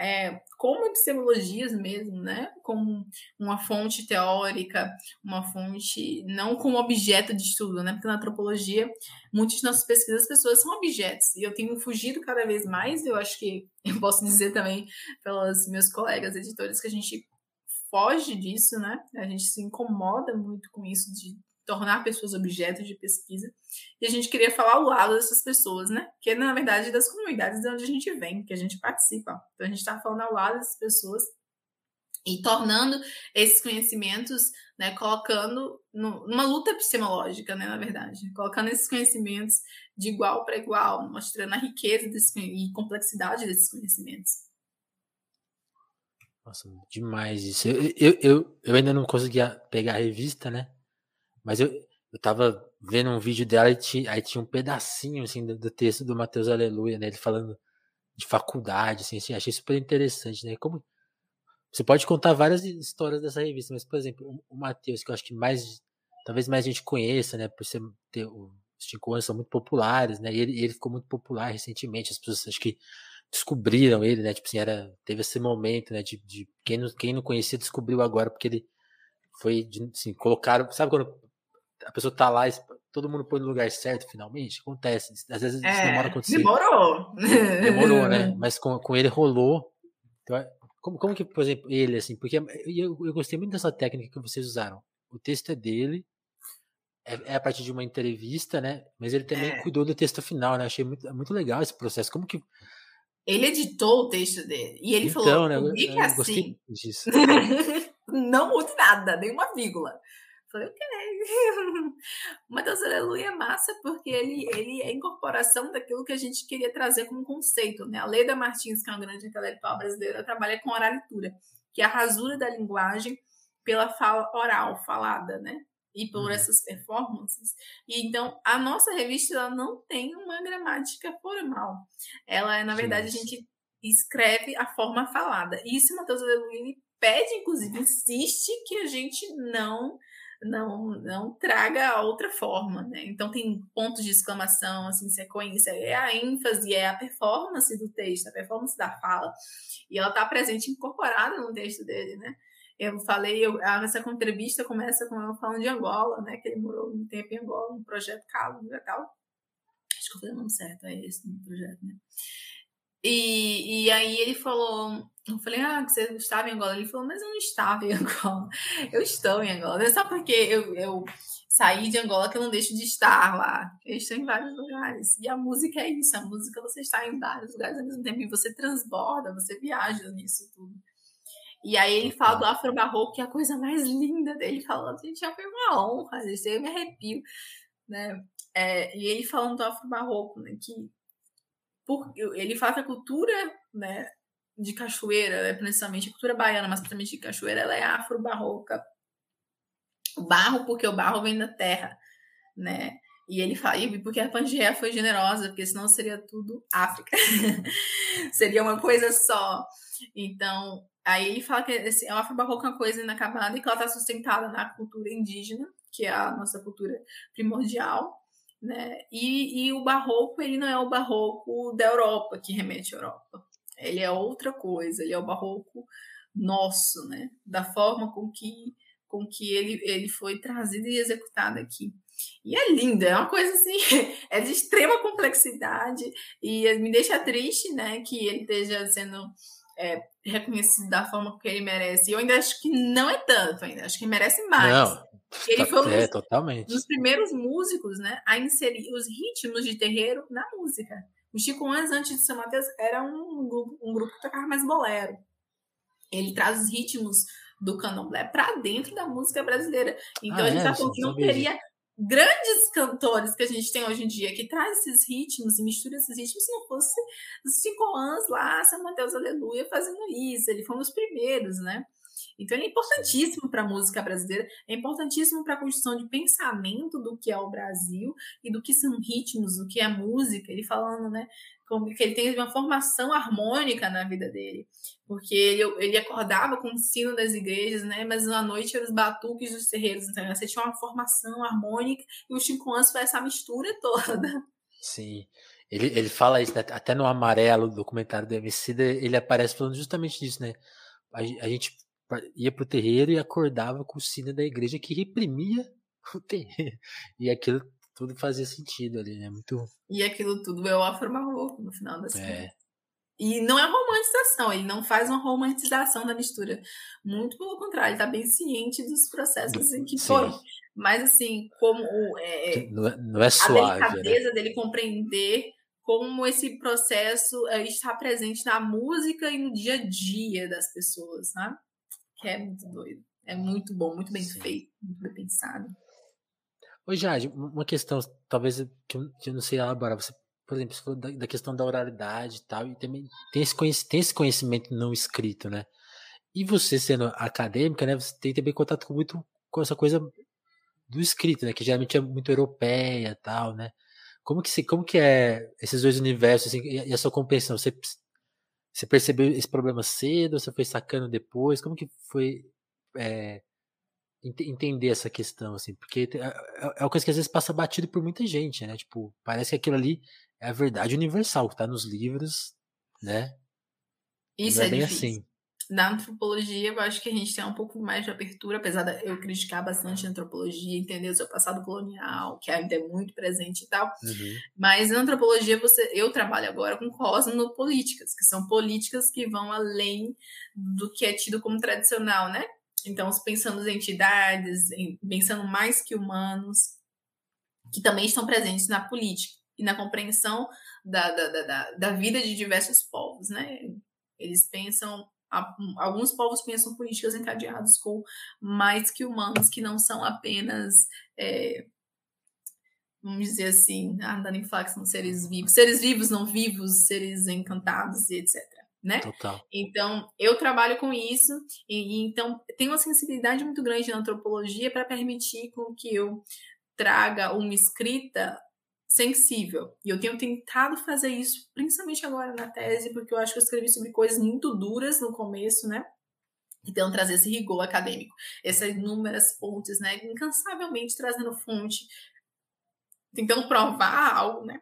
é, como epistemologias mesmo, né? Como uma fonte teórica, uma fonte não como objeto de estudo, né? Porque na antropologia, muitas de nossas pesquisas, as pessoas são objetos. E eu tenho fugido cada vez mais, eu acho que eu posso dizer também pelos meus colegas editores que a gente foge disso, né? A gente se incomoda muito com isso de tornar pessoas objetos de pesquisa. E a gente queria falar ao lado dessas pessoas, né? Que é, na verdade, das comunidades de onde a gente vem, que a gente participa. Então, a gente está falando ao lado dessas pessoas e tornando esses conhecimentos, né, colocando no, numa luta epistemológica, né, na verdade, colocando esses conhecimentos de igual para igual, mostrando a riqueza desse, e complexidade desses conhecimentos. Nossa, demais isso. Eu, eu, eu, eu ainda não conseguia pegar a revista, né? Mas eu, eu tava vendo um vídeo dela e tinha, aí tinha um pedacinho, assim, do, do texto do Mateus Aleluia, né? Ele falando de faculdade, assim, assim, achei super interessante, né? Como você pode contar várias histórias dessa revista, mas, por exemplo, o, Mateus, que eu acho que mais, talvez mais gente conheça, né? Por ser, ter, os cinco são muito populares, né? E ele, ele ficou muito popular recentemente, as pessoas acho que descobriram ele, né? Tipo assim, era, teve esse momento, né? De, de quem, não, quem não conhecia descobriu agora, porque ele foi, assim, colocaram, sabe quando a pessoa tá lá, todo mundo põe no lugar certo finalmente. Acontece. Às vezes é, isso demora a acontecer. Demorou. Demorou, né? Mas com, com ele rolou. Então, é, como, como que, por exemplo, ele, assim, porque eu, eu gostei muito dessa técnica que vocês usaram. O texto é dele, é, é a partir de uma entrevista, né? Mas ele também é. cuidou do texto final, né? Achei muito, muito legal esse processo. Como que. Ele editou o texto dele. E ele então, falou: né, eu, que é assim. Disso. não mude nada, nenhuma vírgula. Falei, ok. Mateus Aleluia é massa porque ele, ele é incorporação daquilo que a gente queria trazer como conceito. Né? A Leda Martins, que é uma grande intelectual brasileira, trabalha com oralitura, que é a rasura da linguagem pela fala oral, falada, né? E por uhum. essas performances. E então, a nossa revista ela não tem uma gramática formal. Ela é, na verdade, a gente escreve a forma falada. E isso Mateus Aleluia ele pede, inclusive, insiste que a gente não não não traga outra forma, né? Então tem pontos de exclamação, assim, sequência, é a ênfase, é a performance do texto, a performance da fala, e ela está presente incorporada no texto dele, né? Eu falei, eu, essa entrevista começa com eu falando de Angola, né? Que ele morou um tempo em Angola, no projeto Calo, e tal. Acho que eu falei o nome certo, é esse projeto, né? E, e aí ele falou, eu falei, ah, que você estava em Angola. Ele falou, mas eu não estava em Angola. Eu estou em Angola. É só porque eu, eu saí de Angola que eu não deixo de estar lá. Eu estou em vários lugares. E a música é isso. A música você está em vários lugares ao mesmo tempo. E você transborda, você viaja nisso tudo. E aí ele fala do afro-barroco, que é a coisa mais linda dele. Falando, gente, já foi uma honra. Eu me arrepio. Né? É, e ele falando do afro-barroco, né? Que por, ele fala que a cultura né, de cachoeira, né, principalmente a cultura baiana, mas principalmente de cachoeira, ela é afro-barroca. O barro, porque o barro vem da terra, né? E ele fala, e porque a Pangeia foi generosa, porque senão seria tudo África. seria uma coisa só. Então, aí ele fala que esse, a África Barroca é uma coisa inacabada e que ela está sustentada na cultura indígena, que é a nossa cultura primordial, né? E, e o barroco, ele não é o barroco da Europa, que remete à Europa. Ele é outra coisa, ele é o barroco nosso, né? Da forma com que, com que ele, ele foi trazido e executado aqui. E é linda, é uma coisa assim, é de extrema complexidade e me deixa triste, né, que ele esteja sendo é, reconhecido da forma que ele merece. E eu ainda acho que não é tanto, ainda acho que merece mais. Não, ele foi um é, dos, totalmente. dos primeiros músicos, né, a inserir os ritmos de terreiro na música. O Chico Antes, antes de São Mateus, era um grupo, um grupo que tocava mais bolero. Ele traz os ritmos do candomblé para dentro da música brasileira. Então Ah, a gente é? tá Não falando que não teria grandes cantores que a gente tem hoje em dia que traz esses ritmos e mistura esses ritmos se não fosse os cinco anos lá, São Mateus Aleluia fazendo isso. Ele foi um dos primeiros, né? Então ele é importantíssimo para a música brasileira, é importantíssimo para a construção de pensamento do que é o Brasil e do que são ritmos, do que é música. Ele falando, né, como que ele tem uma formação harmônica na vida dele, porque ele, ele acordava com o sino das igrejas, né, mas na noite eram os batuques dos terreiros, então você tinha uma formação harmônica e o Chico Anso foi essa mistura toda. Sim. Ele, ele fala isso, né? até no Amarelo, do documentário do MC, ele aparece falando justamente disso, né? A, a gente ia pro terreiro e acordava com o sino da igreja que reprimia o terreiro. E aquilo tudo fazia sentido ali, né? Muito. E aquilo tudo é o afro-barroco, no final das É. contas. E não é romantização, ele não faz uma romantização da mistura. Muito pelo contrário, ele tá bem ciente dos processos em que Sim. foi. Mas, assim, como o, é, que Não é, não é a suave, né? delicadeza dele compreender como esse processo é, está presente na música e no dia a dia das pessoas, sabe? Que é muito doido. É muito bom, muito bem Sim. feito, muito bem pensado. Ô, Jade, uma questão, talvez que eu, que eu não sei elaborar. Você, por exemplo, você falou da, da questão da oralidade e tal, e também tem esse, tem esse conhecimento não escrito, né? E você, sendo acadêmica, né, você tem também contato com muito com essa coisa do escrito, né? Que geralmente é muito europeia e tal, né? Como que, se, como que é esses dois universos assim, e, a- e a sua compreensão? Você, você percebeu esse problema cedo? Você foi sacando depois? Como que foi é, ente- entender essa questão, assim? Porque é, é é uma coisa que às vezes passa batido por muita gente, né? Tipo, parece que aquilo ali é a verdade universal, que tá nos livros, né? Isso não é, é bem difícil. assim. Na antropologia, eu acho que a gente tem um pouco mais de abertura, apesar de eu criticar bastante a antropologia, entender o seu passado colonial, que ainda é muito presente e tal. Uhum. Mas na antropologia, você, eu trabalho agora com cosmopolíticas, que são políticas que vão além do que é tido como tradicional, né? Então, pensando em entidades, pensando mais que humanos, que também estão presentes na política e na compreensão da, da, da, da, da vida de diversos povos, né? Eles pensam alguns povos pensam políticas encadeadas com mais que humanos que não são apenas é, vamos dizer assim, ah, dando em falar que são seres vivos, seres vivos, não vivos, seres encantados e etc. Né? Total. Então, eu trabalho com isso, e, e então tenho uma sensibilidade muito grande na antropologia para permitir com que eu traga uma escrita sensível. E eu tenho tentado fazer isso, principalmente agora na tese, porque eu acho que eu escrevi sobre coisas muito duras no começo, né? Então, trazer esse rigor acadêmico, essas inúmeras fontes, né? Incansavelmente trazendo fonte, tentando provar algo, né?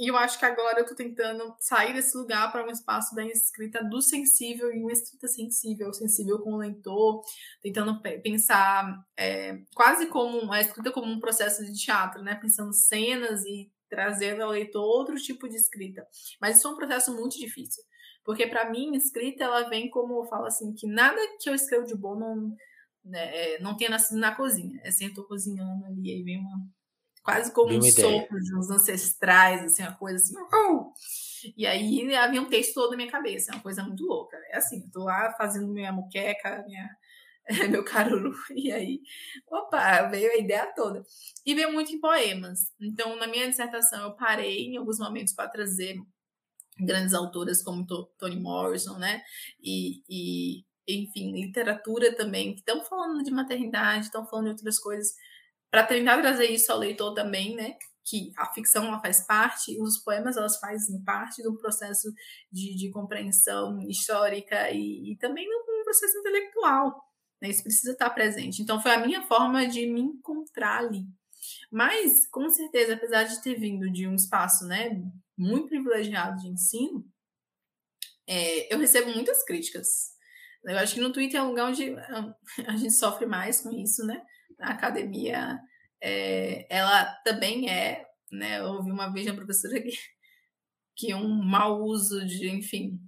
E eu acho que agora eu tô tentando sair desse lugar para um espaço da escrita do sensível e uma escrita sensível, sensível com o leitor, tentando pe- pensar é, quase como a escrita como um processo de teatro, né? Pensando cenas e trazendo ao leitor outro tipo de escrita. Mas isso é um processo muito difícil, porque para mim escrita ela vem como eu falo assim que nada que eu escrevo de bom não né, é, não tenha nascido na cozinha. É tô cozinhando ali aí vem uma quase como um sopro de uns ancestrais, assim, uma coisa assim. E aí havia um texto todo na minha cabeça, é uma coisa muito louca. É assim, eu tô lá fazendo minha muqueca, minha, meu caruru, e aí, opa, veio a ideia toda. E veio muito em poemas. Então, na minha dissertação, eu parei em alguns momentos para trazer grandes autoras como To- Toni Morrison, né? E, e, enfim, literatura também, que estão falando de maternidade, estão falando de outras coisas, para tentar trazer isso ao leitor também, né? que a ficção ela faz parte, os poemas elas fazem parte do processo de, de compreensão histórica e, e também no, processo intelectual. Né? Isso precisa estar presente. Então, foi a minha forma de me encontrar ali. Mas, com certeza, apesar de ter vindo de um espaço né, muito privilegiado de ensino, é, eu recebo muitas críticas. Eu acho que no Twitter é um lugar onde a gente sofre mais com isso, né? A academia, é, ela também é, né? Eu ouvi uma vez uma professora que, que um mau uso de, enfim,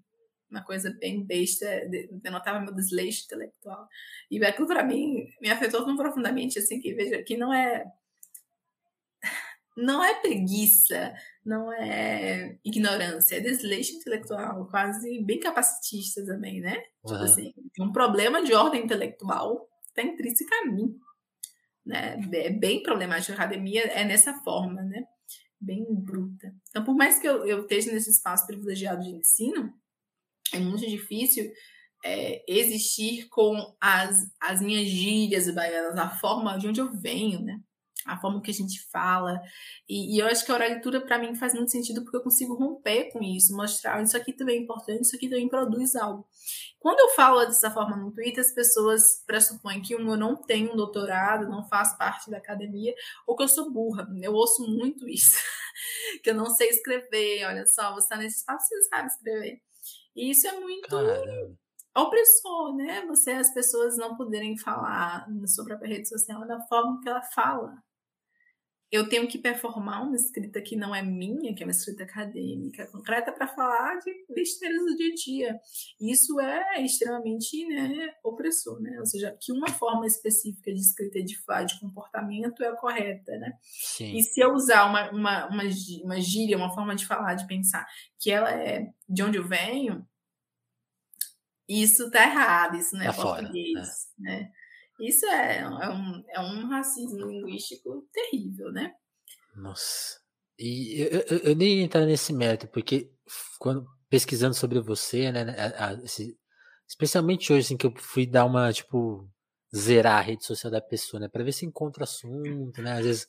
uma coisa bem besta, denotava meu desleixo intelectual. E aquilo para mim me afetou tão profundamente, assim, que veja, que não é não é preguiça, não é ignorância, é desleixo intelectual, quase bem capacitista também, né? Uhum. Tipo assim, um problema de ordem intelectual está intrínseco a mim, né? É bem problemático. A academia é nessa forma, né? Bem bruta. Então, por mais que eu, eu esteja nesse espaço privilegiado de ensino, é muito difícil é, existir com as, as minhas gírias baianas, a forma de onde eu venho, né? A forma que a gente fala. E, e eu acho que a oralitura, para mim, faz muito sentido porque eu consigo romper com isso, mostrar isso aqui também é importante, isso aqui também produz algo. Quando eu falo dessa forma no Twitter, as pessoas pressupõem que eu não tenho um doutorado, não faço parte da academia, ou que eu sou burra. Eu ouço muito isso. que eu não sei escrever. Olha só, você está nesse espaço, você sabe escrever. E isso é muito Caramba. opressor, né? Você, as pessoas não poderem falar sua própria rede social da forma que ela fala. Eu tenho que performar uma escrita que não é minha, que é uma escrita acadêmica, concreta, para falar de besteiras do dia a dia. Isso é extremamente né, opressor, né? Ou seja, que uma forma específica de escrita de, de comportamento é a correta, né? Sim. E se eu usar uma, uma, uma, uma gíria, uma forma de falar, de pensar, que ela é de onde eu venho, isso tá errado, isso não é tá português, fora, né? né? Isso é, é, um, é um racismo linguístico terrível, né? Nossa. E eu, eu, eu nem ia entrar nesse mérito, porque quando pesquisando sobre você, né, né a, a, esse, especialmente hoje, assim, que eu fui dar uma, tipo, zerar a rede social da pessoa, né, para ver se encontra assunto, né, às vezes,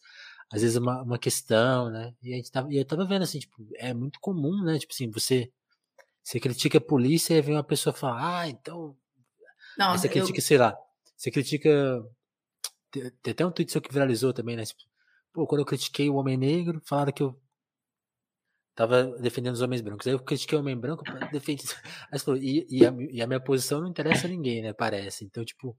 às vezes uma, uma questão, né, e a gente tava, e eu tava vendo, assim, tipo, é muito comum, né, tipo assim, você, você critica a polícia e vem uma pessoa falar, ah, então, Não, você critica, eu... sei lá, você critica. Tem até um tweet seu que viralizou também, né? Tipo, pô, quando eu critiquei o homem negro, falaram que eu tava defendendo os homens brancos. Aí eu critiquei o homem branco, defendi. Aí falou, e, e, a, e, a, minha posição não interessa a ninguém, né? Parece. Então, tipo.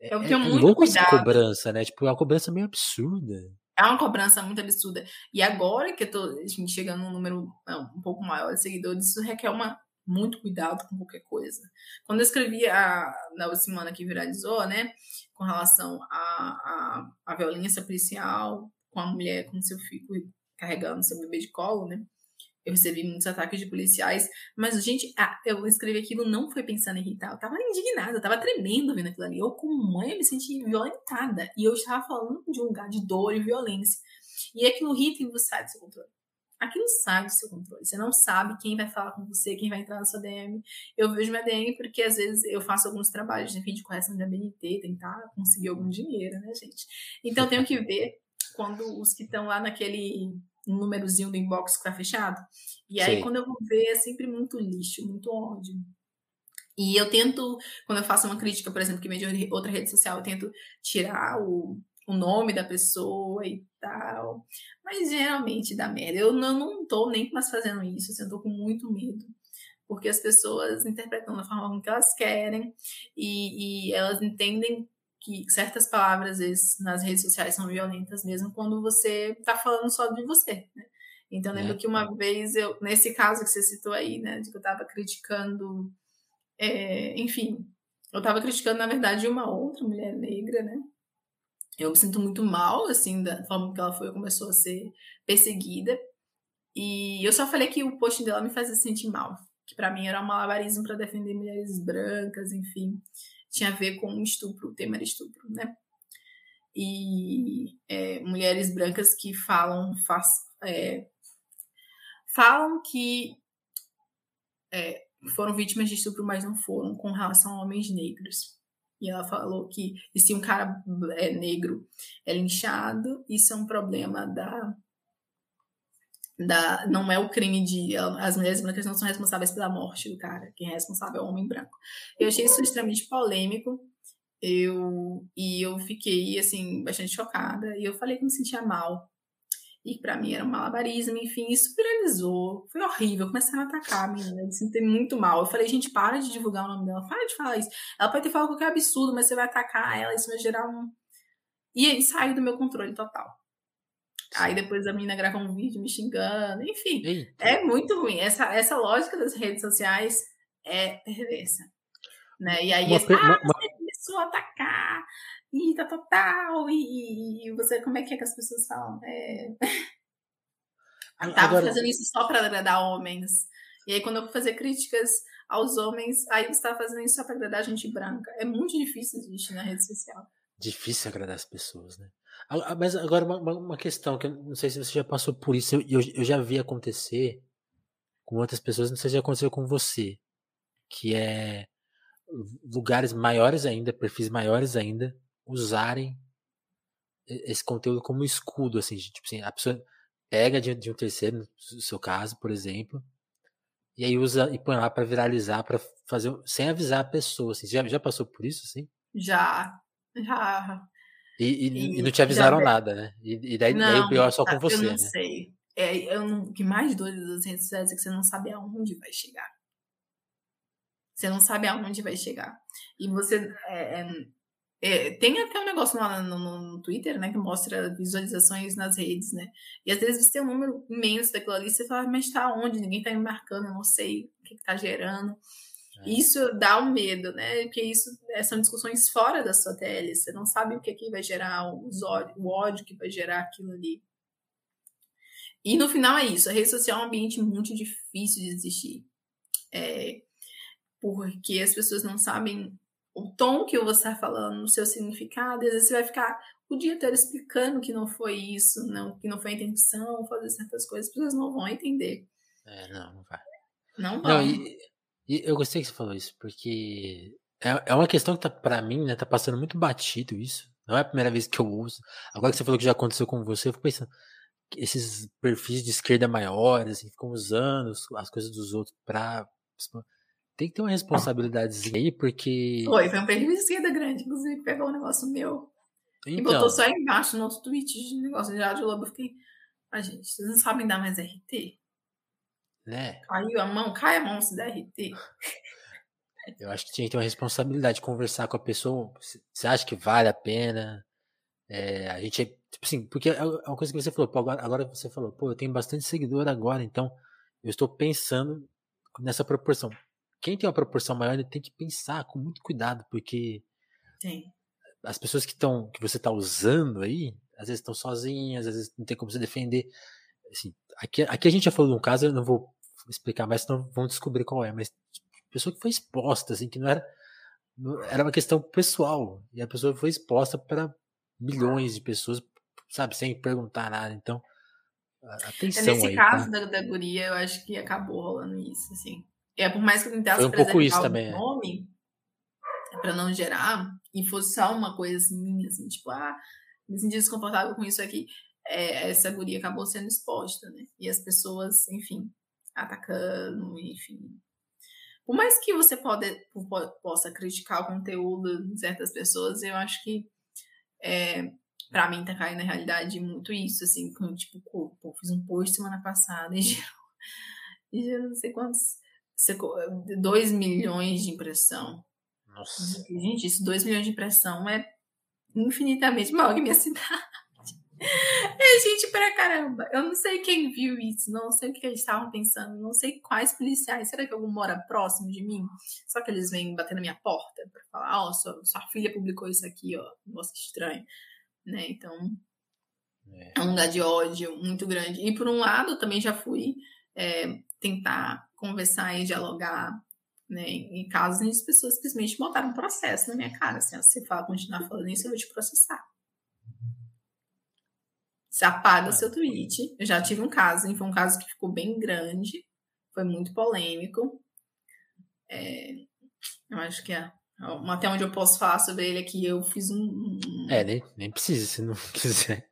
É, eu tenho é, muito louco cuidado. essa cobrança, né? Tipo, é uma cobrança meio absurda. É uma cobrança muito absurda. E agora que eu tô chegando num número um pouco maior de seguidores, isso requer uma muito cuidado com qualquer coisa. Quando eu escrevi a, na semana que viralizou, né, com relação à a, a, a, violência policial com a mulher com seu filho carregando seu bebê de colo, né, eu recebi muitos ataques de policiais, mas, gente, eu escrevi aquilo não foi pensando em irritar, eu tava indignada, eu tava tremendo vendo aquilo ali. Eu, como mãe, me senti violentada. E eu estava falando de um lugar de dor e violência. E aquilo irrita e você sai do seu controle aquilo sai do seu controle. Você não sabe quem vai falar com você, quem vai entrar na sua DM. Eu vejo minha DM porque às vezes eu faço alguns trabalhos enfim, de correção de ABNT, tentar conseguir algum dinheiro, né, gente? Então eu tenho que ver quando os que estão lá naquele númerozinho do inbox que tá fechado. E aí, Sim. quando eu vou ver, é sempre muito lixo, muito ódio. E eu tento, quando eu faço uma crítica, por exemplo, que vem de outra rede social, eu tento tirar o, o nome da pessoa e tal. Mas geralmente dá merda. Eu não, não tô nem mais fazendo isso, assim, eu tô com muito medo. Porque as pessoas interpretam da forma como que elas querem e, e elas entendem que certas palavras, às vezes, nas redes sociais são violentas mesmo quando você tá falando só de você, né? Então, lembro é. que uma vez eu, nesse caso que você citou aí, né, de que eu tava criticando, é, enfim, eu tava criticando, na verdade, uma outra mulher negra, né? Eu me sinto muito mal, assim, da forma que ela foi, começou a ser perseguida. E eu só falei que o post dela me fazia sentir mal. Que para mim era um malabarismo para defender mulheres brancas, enfim. Tinha a ver com estupro, o tema era estupro, né? E é, mulheres brancas que falam, faz, é, falam que é, foram vítimas de estupro, mas não foram com relação a homens negros. E ela falou que e se um cara é negro é linchado, isso é um problema da da, não é o crime de as mulheres brancas não são responsáveis pela morte do cara, quem é responsável é o homem branco. Eu achei isso extremamente polêmico. Eu e eu fiquei assim bastante chocada e eu falei que me sentia mal. E para mim era um malabarismo, enfim, isso viralizou. Foi horrível, começaram a atacar a menina, eu me senti muito mal. Eu falei, gente, para de divulgar o nome dela, para de falar isso. Ela pode ter falado qualquer absurdo, mas você vai atacar ela, isso vai gerar um. E aí saiu do meu controle total. Aí depois a menina grava um vídeo me xingando, enfim. Eita. É muito ruim. Essa, essa lógica das redes sociais é perversa. Né? E aí, uma, esse, ah, uma, começou a atacar, e tá total, e, e, você, como é que é que as pessoas falam? É... Tava Agora... fazendo isso só para agradar homens. E aí, quando eu fazer críticas aos homens, aí você tá fazendo isso só para agradar gente branca. É muito difícil existir na rede social. Difícil agradar as pessoas, né? Mas agora uma, uma questão que eu não sei se você já passou por isso, eu, eu já vi acontecer com outras pessoas, não sei se já aconteceu com você, que é lugares maiores ainda, perfis maiores ainda, usarem esse conteúdo como escudo, assim, tipo assim, a pessoa pega de, de um terceiro, no seu caso, por exemplo, e aí usa e põe lá para viralizar, para fazer, sem avisar a pessoa, assim, já, já passou por isso, assim? Já, já. E, e, e, não te avisaram nada, né? E, e daí, não, daí o pior é só com você, eu não né? sei. É, eu não, o que mais doido das redes sociais é que você não sabe aonde vai chegar. Você não sabe aonde vai chegar. E você. É, é, é tem até um negócio lá no, no, no, Twitter, né, que mostra visualizações nas redes, né? E às vezes você tem um número imenso daquilo ali, você fala, mas tá onde? Ninguém tá me marcando, eu não sei o que, que tá gerando. É. Isso dá um medo, né? Porque isso é, são discussões fora da sua tele. Você não sabe o que, que vai gerar os ódio, o ódio que vai gerar aquilo ali. E no final é isso. A rede social é um ambiente muito difícil de existir. É, porque as pessoas não sabem o tom que você está falando, o seu significado, e às vezes você vai ficar o dia inteiro explicando que não foi isso, não, que não foi a intenção, fazer certas coisas, as pessoas não vão entender. É, não, não vai. Não vão. Não, e, e eu gostei que você falou isso, porque é, é uma questão que tá, pra mim, né, tá passando muito batido isso. Não é a primeira vez que eu uso. Agora que você falou que já aconteceu com você, eu fico pensando, esses perfis de esquerda maiores, assim, ficam usando as coisas dos outros pra. Tem que ter uma responsabilidade aí, porque. Foi, foi um perfil de esquerda grande, inclusive, pegou um negócio meu. Então, e botou só embaixo no outro tweet de negócio de Rádio Lobo. Eu fiquei. Ah, gente, vocês não sabem dar mais RT? Né? Caiu a mão, cai a mão se der RT. Eu acho que tinha que ter uma responsabilidade de conversar com a pessoa. Você acha que vale a pena? É, a gente, tipo assim, porque é, é uma coisa que você falou, pô, agora, agora você falou, pô, eu tenho bastante seguidor agora, então eu estou pensando nessa proporção. Quem tem uma proporção maior, ele tem que pensar com muito cuidado, porque Sim. as pessoas que estão, que você está usando aí, às vezes estão sozinhas, às vezes não tem como se defender. Assim, aqui, aqui a gente já falou de um caso, eu não vou explicar mais, senão vão descobrir qual é. Mas pessoa que foi exposta, assim, que não era. Era uma questão pessoal. E a pessoa foi exposta para milhões de pessoas, sabe, sem perguntar nada. Então, atenção Nesse aí, caso tá? da, da guria, eu acho que acabou rolando isso, assim. É, por mais que eu tentasse foi um pouco isso também, o é. nome, é. para não gerar, e fosse só uma coisa assim, minha, assim, tipo, ah, me senti desconfortável com isso aqui, é, essa guria acabou sendo exposta, né? E as pessoas, enfim, atacando, enfim. Por mais que você pode, possa criticar o conteúdo de certas pessoas, eu acho que é, para mim tá caindo na realidade muito isso, assim, com, tipo, pô, fiz um post semana passada e gerou, e gerou não sei quantos, 2 milhões de impressão. Nossa. Gente, isso 2 milhões de impressão é infinitamente maior que minha cidade. É gente pra caramba. Eu não sei quem viu isso, não sei o que eles estavam pensando, não sei quais policiais. Será que algum mora próximo de mim? Só que eles vêm bater na minha porta pra falar: Ó, oh, sua, sua filha publicou isso aqui, ó, negócio estranho. Né? Então, é. é um lugar de ódio muito grande. E por um lado, também já fui é, tentar conversar e dialogar né, em casos em que as pessoas simplesmente botaram um processo na minha cara. Assim, se falar, continuar falando isso, eu vou te processar. Você apaga seu tweet. Eu já tive um caso, foi um caso que ficou bem grande, foi muito polêmico. É, eu acho que é até onde eu posso falar sobre ele aqui. Eu fiz um. É, nem, nem precisa, se não quiser.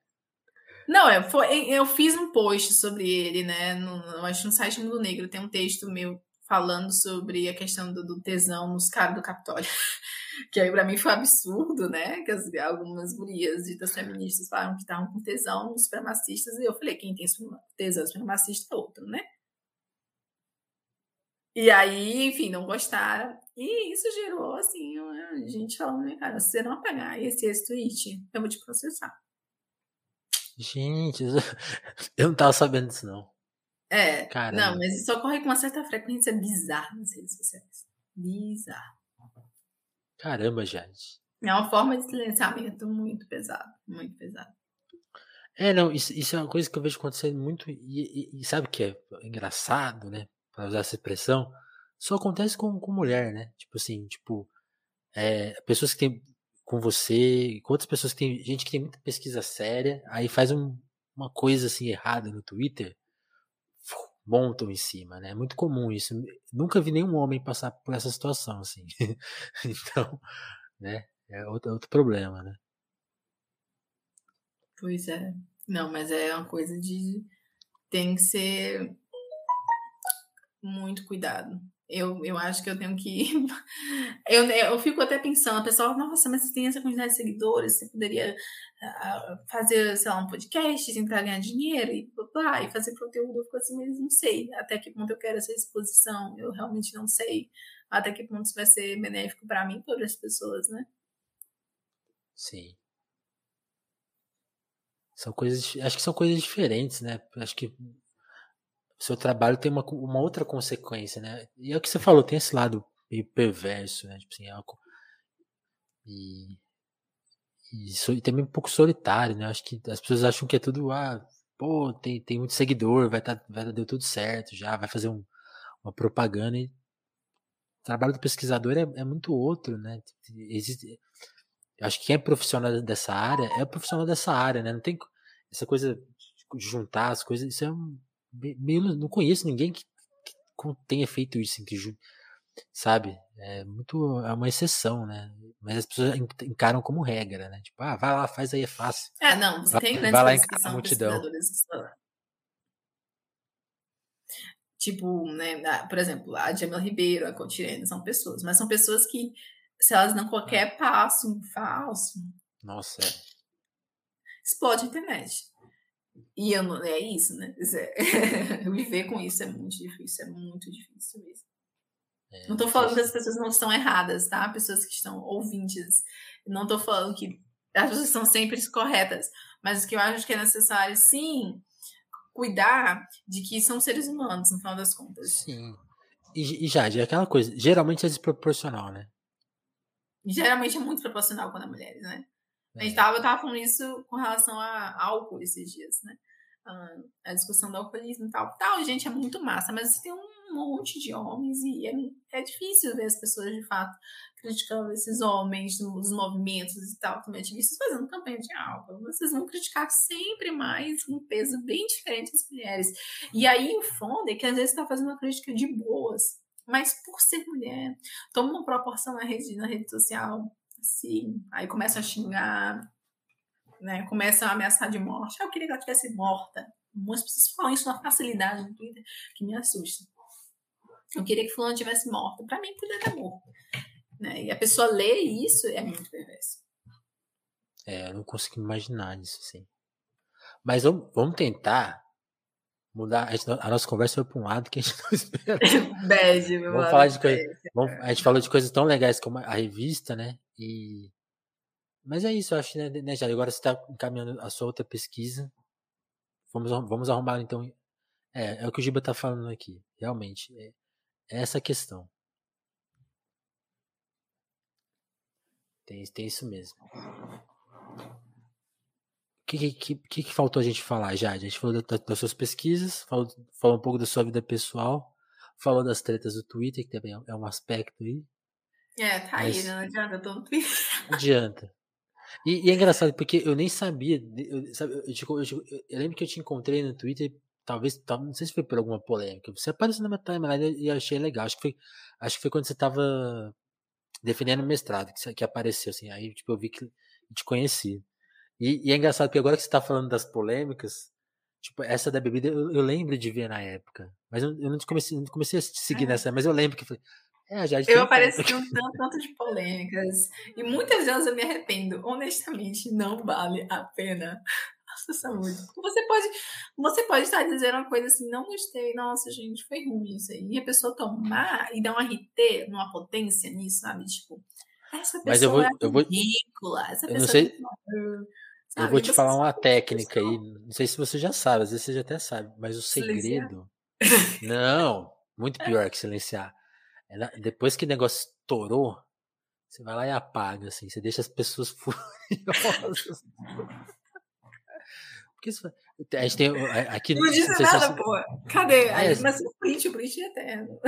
Não, eu, foi, eu fiz um post sobre ele, né? No, acho no site Mundo Negro tem um texto meu falando sobre a questão do, do tesão nos caras do Capitólio. que aí pra mim foi um absurdo, né? Que as, algumas gurias ditas feministas falaram que estavam com tesão nos supremacistas. E eu falei, quem tem tesão supremacista é outro, né? E aí, enfim, não gostaram. E isso gerou, assim, a gente falando, né, cara, se você não apagar esse, esse tweet, eu vou te processar. Gente, eu não tava sabendo disso, não. É, Caramba. não, mas isso ocorre com uma certa frequência bizarra nas redes sociais. Bizarro. Caramba, gente. É uma forma de silenciamento muito pesado, muito pesado. É, não, isso, isso é uma coisa que eu vejo acontecendo muito, e, e, e sabe o que é engraçado, né? Pra usar essa expressão, só acontece com, com mulher, né? Tipo assim, tipo, é, pessoas que têm com você, com outras pessoas que tem gente que tem muita pesquisa séria, aí faz um, uma coisa assim errada no Twitter, montam em cima, né? É muito comum isso. Nunca vi nenhum homem passar por essa situação, assim. então, né? É outro, outro problema, né? Pois é. Não, mas é uma coisa de. Tem que ser muito cuidado. Eu, eu acho que eu tenho que. eu, eu fico até pensando, a pessoa, nossa, mas você tem essa quantidade de seguidores, você poderia uh, fazer, sei lá, um podcast, tentar ganhar dinheiro e blá, e fazer conteúdo. Eu fico assim, mas não sei até que ponto eu quero essa exposição, eu realmente não sei até que ponto isso vai ser benéfico para mim e para as pessoas, né? Sim. São coisas, acho que são coisas diferentes, né? Acho que o seu trabalho tem uma, uma outra consequência, né? E é o que você falou, tem esse lado meio perverso, né? Tipo assim, é e, e, e, também um pouco solitário, né? Acho que as pessoas acham que é tudo, ah, pô, tem, tem muito seguidor, vai tá, vai deu tudo certo já, vai fazer um, uma propaganda e o trabalho do pesquisador é, é muito outro, né? Existe, acho que quem é profissional dessa área é profissional dessa área, né? Não tem essa coisa de juntar as coisas, isso é um, meio, não conheço ninguém que, que tenha feito isso, que, sabe? É muito, é uma exceção, né? Mas as pessoas encaram como regra, né? Tipo, ah, vai lá, faz aí, é fácil. É, não, você tem grandes vai lá que são multidão. Tipo, né, por exemplo, a Jamila Ribeiro, a Cotirene, são pessoas, mas são pessoas que, se elas dão qualquer passo falso, nossa, é. explode a internet. E eu não, é isso, né? É, viver com isso é muito difícil, é muito difícil mesmo. É, não tô falando que as pessoas não estão erradas, tá? Pessoas que estão ouvintes. Não tô falando que as pessoas são sempre corretas. Mas o que eu acho que é necessário, sim, cuidar de que são seres humanos, no final das contas. Sim. E, e já, é aquela coisa, geralmente é desproporcional, né? Geralmente é muito proporcional quando é mulheres, né? A gente tava, eu tava falando isso com relação a álcool esses dias, né? Ah, a discussão do alcoolismo e tal. Tal, gente, é muito massa, mas tem um monte de homens e é, é difícil ver as pessoas, de fato, criticando esses homens, os movimentos e tal, também ativistas fazendo campanha de álcool. Vocês vão criticar sempre mais um peso bem diferente das mulheres. E aí o foda é que às vezes está fazendo uma crítica de boas, mas por ser mulher, toma uma proporção na rede, na rede social Sim. Aí começam a xingar, né? Começam a ameaçar de morte. Eu queria que ela tivesse morta. Muitas pessoas falam isso na facilidade no Twitter, que me assusta. Eu queria que fulano tivesse morta. Para mim, poderia ter morto. Né? E a pessoa lê isso é muito perverso. É, eu não consigo imaginar isso, assim. Mas vamos tentar mudar. A, gente, a, nossa conversa foi para um lado que a gente não espera. Bad, meu vamos falar de coisa, vamos, A gente falou de coisas tão legais como a revista, né? E mas é isso, eu acho, né, né Jário? Agora você está encaminhando a sua outra pesquisa. Vamos, vamos arrumar, então. É, é o que o Giba está falando aqui. Realmente. É, é essa questão. Tem, tem isso mesmo. O que, que, que, que, faltou a gente falar, já? A gente falou da, das suas pesquisas, falou, falou um pouco da sua vida pessoal, falou das tretas do Twitter, que também é um aspecto aí. É, tá aí, né? não adianta, eu tô no Twitter. Não adianta. E, e, é engraçado, porque eu nem sabia. Eu, sabe, eu, eu, eu, eu, lembro que eu te encontrei no Twitter, talvez, não sei se foi por alguma polêmica. Você apareceu na minha timeline e achei legal. Acho que foi, acho que foi quando você tava defendendo o mestrado que, que apareceu, assim. Aí, tipo, eu vi que te conheci. E, e, é engraçado porque agora que você tá falando das polêmicas, tipo, essa da bebida eu, eu lembro de ver na época. Mas eu, eu não, comecei, não comecei a seguir é. nessa, mas eu lembro que falei. É, já eu apareci um tanto, tanto de polêmicas. E muitas vezes eu me arrependo. Honestamente, não vale a pena nossa saúde. Você pode, você pode estar dizendo uma coisa assim, não gostei, nossa, gente, foi ruim isso aí. E a pessoa tomar e dar um RT numa potência nisso, sabe? Tipo, essa pessoa Mas eu vou, é eu vou, ridícula. Essa eu pessoa não sei, é eu vou te falar uma técnica aí. Não sei se você já sabe, às vezes você já até sabe, mas o segredo. Não, muito pior que silenciar. É depois que o negócio estourou, você vai lá e apaga, assim, você deixa as pessoas furiosas. Porque isso, a gente tem aqui. Não não nada, se... pô. Cadê? É, mas o print, o print é eterno.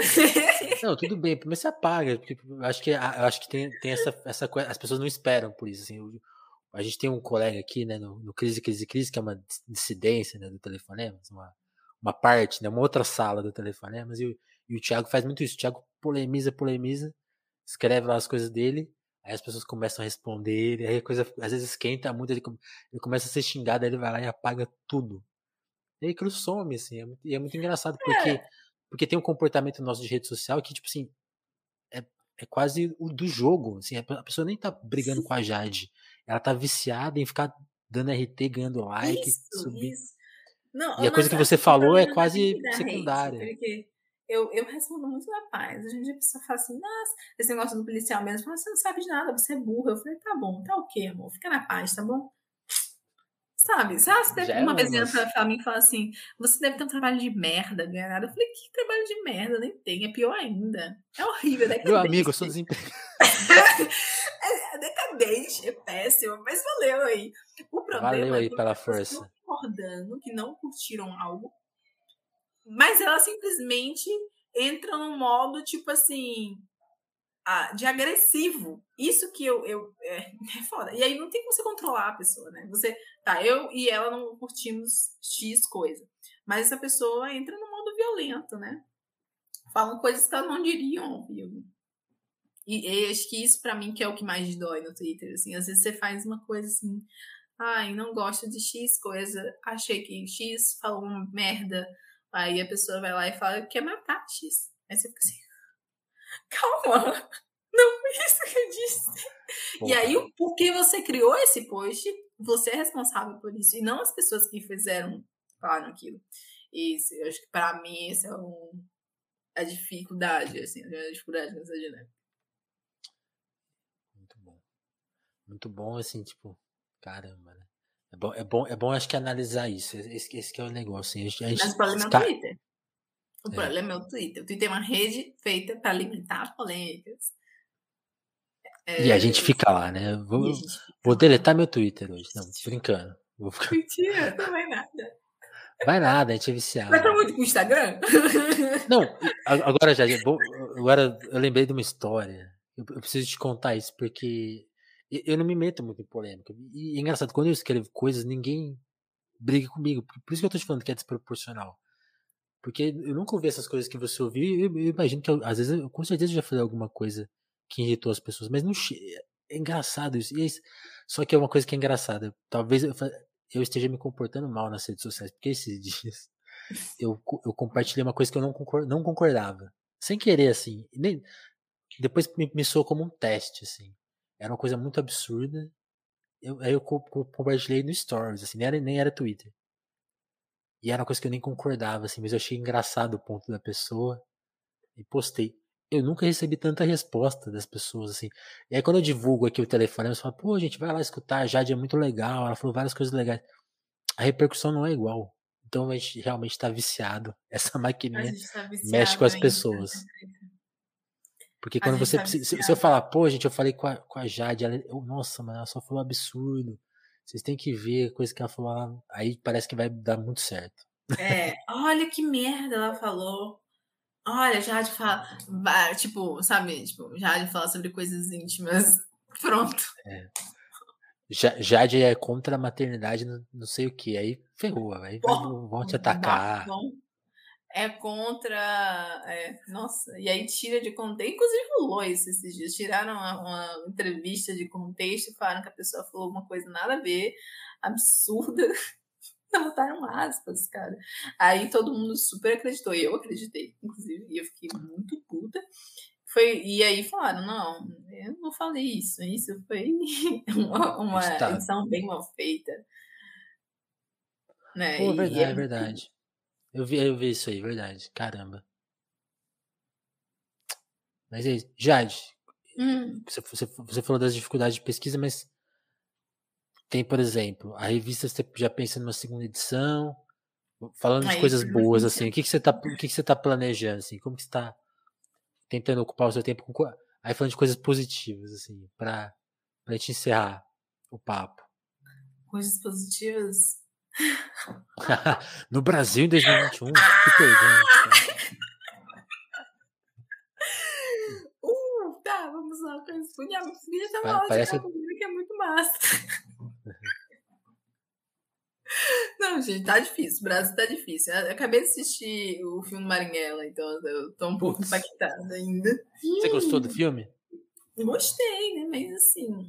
Não, tudo bem, mas você apaga. Porque eu acho que, eu acho que tem, tem essa, essa coisa. As pessoas não esperam por isso. Assim, a gente tem um colega aqui, né, no, no Crise, Crise, Crise, que é uma dissidência né, do Telefonemas, uma, uma parte, né, uma outra sala do Telefonemas, e o, e o Thiago faz muito isso. O Thiago polemiza, polemiza, escreve lá as coisas dele, Aí as pessoas começam a responder, aí a coisa às vezes esquenta muito, ele, ele começa a ser xingado, aí ele vai lá e apaga tudo. E aí aquilo some, assim, é muito, e é muito engraçado, porque, é. porque tem um comportamento nosso de rede social que, tipo assim, é, é quase o do jogo, assim, a pessoa nem tá brigando Sim. com a Jade, ela tá viciada em ficar dando RT, ganhando like, isso, subir. Isso. Não, e a coisa que você falou é quase secundária. Porque eu, eu respondo muito na paz. A gente a pessoa fala assim, nossa, esse negócio do policial mesmo, fala, você não sabe de nada, você é burra. Eu falei, tá bom, tá ok, amor, fica na paz, tá bom? Sabe? Sabe, você deve, uma vez entra pra mim e fala assim, você deve ter um trabalho de merda, ganhar nada. Eu falei, que trabalho de merda? Nem tem, é pior ainda. É horrível, é Meu amigo, eu sou desempregado. é, é decadente, é péssimo, mas valeu aí. O problema valeu é aí pela força. concordando que não curtiram algo mas ela simplesmente entra num modo, tipo assim, de agressivo. Isso que eu, eu é, é, foda. E aí não tem como você controlar a pessoa, né? Você, tá, eu e ela não curtimos X coisa. Mas essa pessoa entra no modo violento, né? Falam coisas que elas não diriam ao vivo. E, e acho que isso para mim que é o que mais dói no Twitter, assim. Às vezes você faz uma coisa assim, ai, não gosto de X coisa, achei que X falou uma merda, Aí a pessoa vai lá e fala que quer matar X. Aí você fica assim, calma, não foi isso que eu disse. E aí, porque você criou esse post, você é responsável por isso. E não as pessoas que fizeram, falaram aquilo. Isso, eu acho que para mim essa é um, a dificuldade, assim, a dificuldade nessa dinâmica. Muito bom. Muito bom, assim, tipo, caramba, né? É bom, é bom, é bom acho que analisar isso. Esse, esse que é o negócio. Assim. A gente, Mas o problema é o Twitter. O é. problema é o Twitter. O Twitter é uma rede feita para alimentar polêmicas. É, e a gente fica lá, né? Vou, vou deletar meu Twitter hoje. Não, brincando. Vou ficar... Mentira, não vai nada. Vai nada, a gente é viciado. Vai pra muito com o Instagram? Não, agora já. Agora eu lembrei de uma história. Eu preciso te contar isso, porque eu não me meto muito em polêmica. E é engraçado, quando eu escrevo coisas, ninguém briga comigo. Por isso que eu tô te falando que é desproporcional. Porque eu nunca ouvi essas coisas que você ouviu e eu, eu, imagino que eu, às vezes, eu, com certeza eu já falei alguma coisa que irritou as pessoas, mas não é engraçado isso. É isso. Só que é uma coisa que é engraçada. Talvez eu, eu, esteja me comportando mal nas redes sociais, porque esses dias eu, eu compartilhei uma coisa que eu não, concord, não concordava. Sem querer, assim. Nem, depois me, me soou como um teste, assim. Era uma coisa muito absurda. Eu, aí eu compartilhei no Stories, assim, nem era, nem era Twitter. E era uma coisa que eu nem concordava, assim, mas eu achei engraçado o ponto da pessoa. E postei. Eu nunca recebi tanta resposta das pessoas, assim. E aí quando eu divulgo aqui o telefone, eu falo, pô, gente, vai lá escutar, a Jade é muito legal, ela falou várias coisas legais. A repercussão não é igual. Então a gente realmente está viciado. Essa maquininha tá mexe com as pessoas. Porque quando você. Se, se, eu falar, pô, gente, eu falei com a, com a Jade, ela, eu, nossa, mas ela só falou um absurdo. Vocês têm que ver a coisa que ela falou lá. Aí parece que vai dar muito certo. É, olha que merda ela falou. Olha, Jade fala. Tipo, sabe? Tipo, Jade fala sobre coisas íntimas. Pronto. É. Jade é contra a maternidade, não sei o que. Aí ferrou, aí vão te atacar. Bom. É contra. É, nossa, e aí tira de contexto. Inclusive rolou isso esses dias. Tiraram uma, uma, entrevista de contexto e falaram que a pessoa falou uma coisa nada a ver, absurda. Botaram aspas, cara. Aí todo mundo super acreditou. E eu acreditei, inclusive, e eu fiquei muito puta. Foi, e aí falaram, não, eu não falei isso. Isso foi uma, uma edição bem mal feita. Né? Pô, verdade, é verdade. Eu vi, eu vi isso aí, verdade. Caramba. Mas aí, Jade, hum. você, você, você falou das dificuldades de pesquisa, mas tem, por exemplo, a revista você já pensa numa segunda edição, falando de aí, coisas boas, assim, o que, que você tá, o que, que você tá planejando, assim, como que você tá tentando ocupar o seu tempo com, aí falando de coisas positivas, assim, pra, pra gente encerrar o papo. Coisas positivas? no Brasil em 2021? Que pergunta. Uh, tá, vamos lá. Podia, podia ter uma Parece... que é muito massa. Não, gente, tá difícil. O Brasil tá difícil. Eu acabei de assistir o filme Marinhela, então eu tô um pouco impactada ainda. Você gostou do filme? Gostei, né? Mas assim.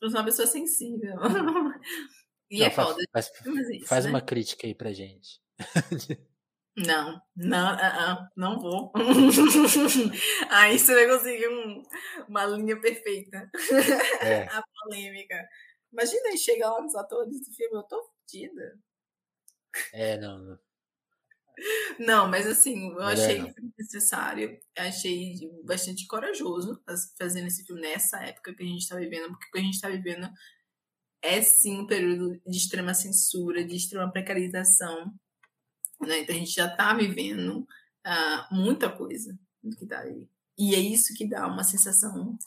Eu sou uma pessoa sensível. E não, é faz, foda. Faz, isso, faz né? uma crítica aí pra gente. Não, não, uh -uh, não vou. aí você vai conseguir um, uma linha perfeita. É. A polêmica. Imagina aí chegar lá nos atores do filme, eu tô fodida. É, não, não. Não, mas assim, eu achei foi necessário, achei bastante corajoso fazendo esse filme nessa época que a gente tá vivendo, porque o que a gente tá vivendo é sim um período de extrema censura, de extrema precarização. Né? Então a gente já está vivendo uh, muita coisa do que está aí. E é isso que dá uma sensação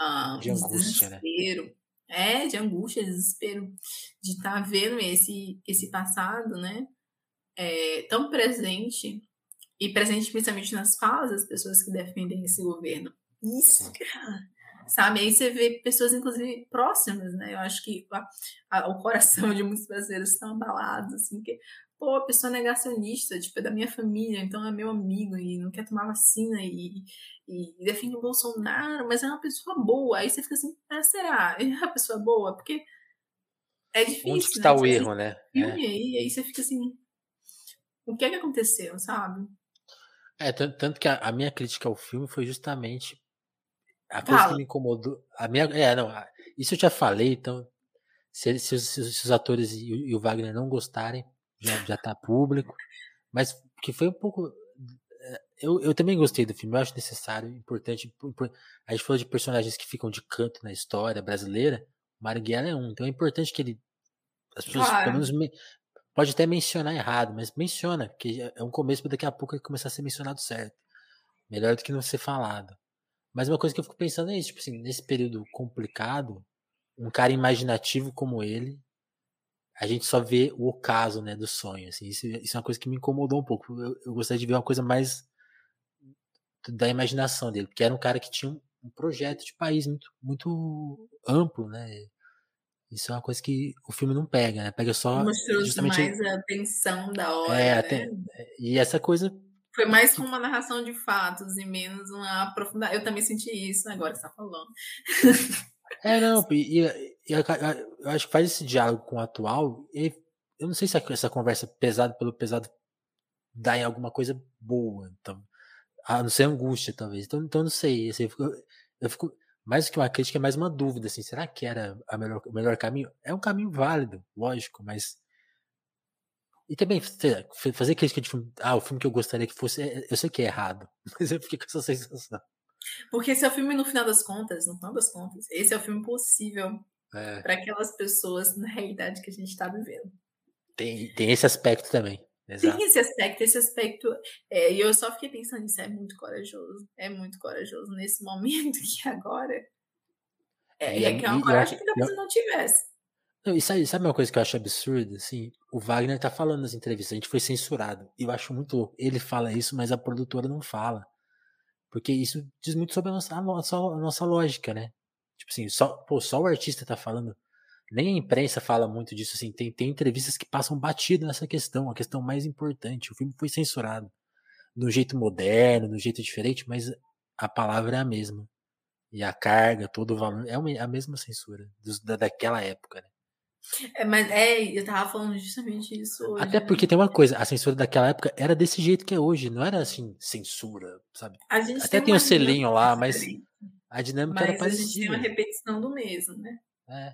uh, de, angústia, né? desespero. Né? É, de angústia, desespero, de estar tá vendo esse, esse passado, né? É, tão presente, e presente principalmente nas falas das pessoas que defendem esse governo. Isso, cara sabe? Aí você vê pessoas, inclusive, próximas, né? Eu acho que a, a, o coração de muitos brasileiros estão abalados, assim, porque, pô, a pessoa negacionista, tipo, é da minha família, então é meu amigo e não quer tomar vacina e, e, e defende o Bolsonaro, mas é uma pessoa boa. Aí você fica assim, ah, será? É uma pessoa boa? Porque é difícil. Onde está né? o erro, né? Filme, é. aí, aí você fica assim, o que é que aconteceu, sabe? É, tanto que a, a minha crítica ao filme foi justamente a coisa Fala. que me incomodou. A minha, é, não, isso eu já falei, então. Se, se, se, se os atores e, e, o Wagner não gostarem, já, já tá público. Mas que foi um pouco. É, eu, eu também gostei do filme, eu acho necessário, importante. A gente falou de personagens que ficam de canto na história brasileira. Marighella é um, então é importante que ele. As pessoas, claro. pelo menos, me, pode até mencionar errado, mas menciona, porque é um começo para daqui a pouco ele começar a ser mencionado certo. Melhor do que não ser falado. Mas uma coisa que eu fico pensando é isso, tipo assim, nesse período complicado, um cara imaginativo como ele, a gente só vê o ocaso, né, do sonho, assim, isso, isso é uma coisa que me incomodou um pouco. Eu, eu gostaria de ver uma coisa mais da imaginação dele, porque era um cara que tinha um, um projeto de país muito, muito amplo, né? Isso é uma coisa que o filme não pega, né? Pega só Mostrou justamente mais a tensão da hora, é, até, né? E essa coisa foi mais como uma narração de fatos e menos uma aprofundada. Eu também senti isso agora que você tá falando. É, não, e, e, e eu, acho que faz esse diálogo com o atual. E eu não sei se essa conversa pesada pelo pesado dá em alguma coisa boa. Então, a não ser angústia, talvez. Então, então não sei. Assim, eu, fico, eu fico. Mais do que uma crítica, é mais uma dúvida, assim, será que era melhor, o melhor caminho? É um caminho válido, lógico, mas e também fazer crítica de filme. Ah, o filme que eu gostaria que fosse. É, eu sei que é errado, mas eu fiquei com essa sensação. Porque esse é o filme, no final das contas, no final das contas, esse é o filme possível é. para aquelas pessoas na realidade que a gente está vivendo. Tem, tem esse aspecto também. Exato. Tem esse aspecto, esse aspecto. É, e eu só fiquei pensando nisso, é muito corajoso. É muito corajoso nesse momento que agora. É, e, é que é uma coragem que talvez eu não tivesse. Não, e sabe, sabe uma coisa que eu acho absurda? Assim, o Wagner tá falando nas entrevistas, a gente foi censurado. E eu acho muito louco. Ele fala isso, mas a produtora não fala. Porque isso diz muito sobre a nossa, a nossa, a nossa lógica, né? Tipo assim, só, pô, só o artista tá falando nem a imprensa fala muito disso, assim, tem, tem entrevistas que passam batido nessa questão, a questão mais importante. O filme foi censurado no jeito moderno, no jeito diferente, mas a palavra é a mesma. E a carga, todo o valor, é a mesma censura dos, da, daquela época, né? É, mas é, eu tava falando justamente isso hoje. Até porque tem uma coisa, a censura daquela época era desse jeito que é hoje, não era assim, censura, sabe? Até tem, tem um selinho lá, mas a dinâmica mas era parecida. a gente tem uma repetição do mesmo, né? É.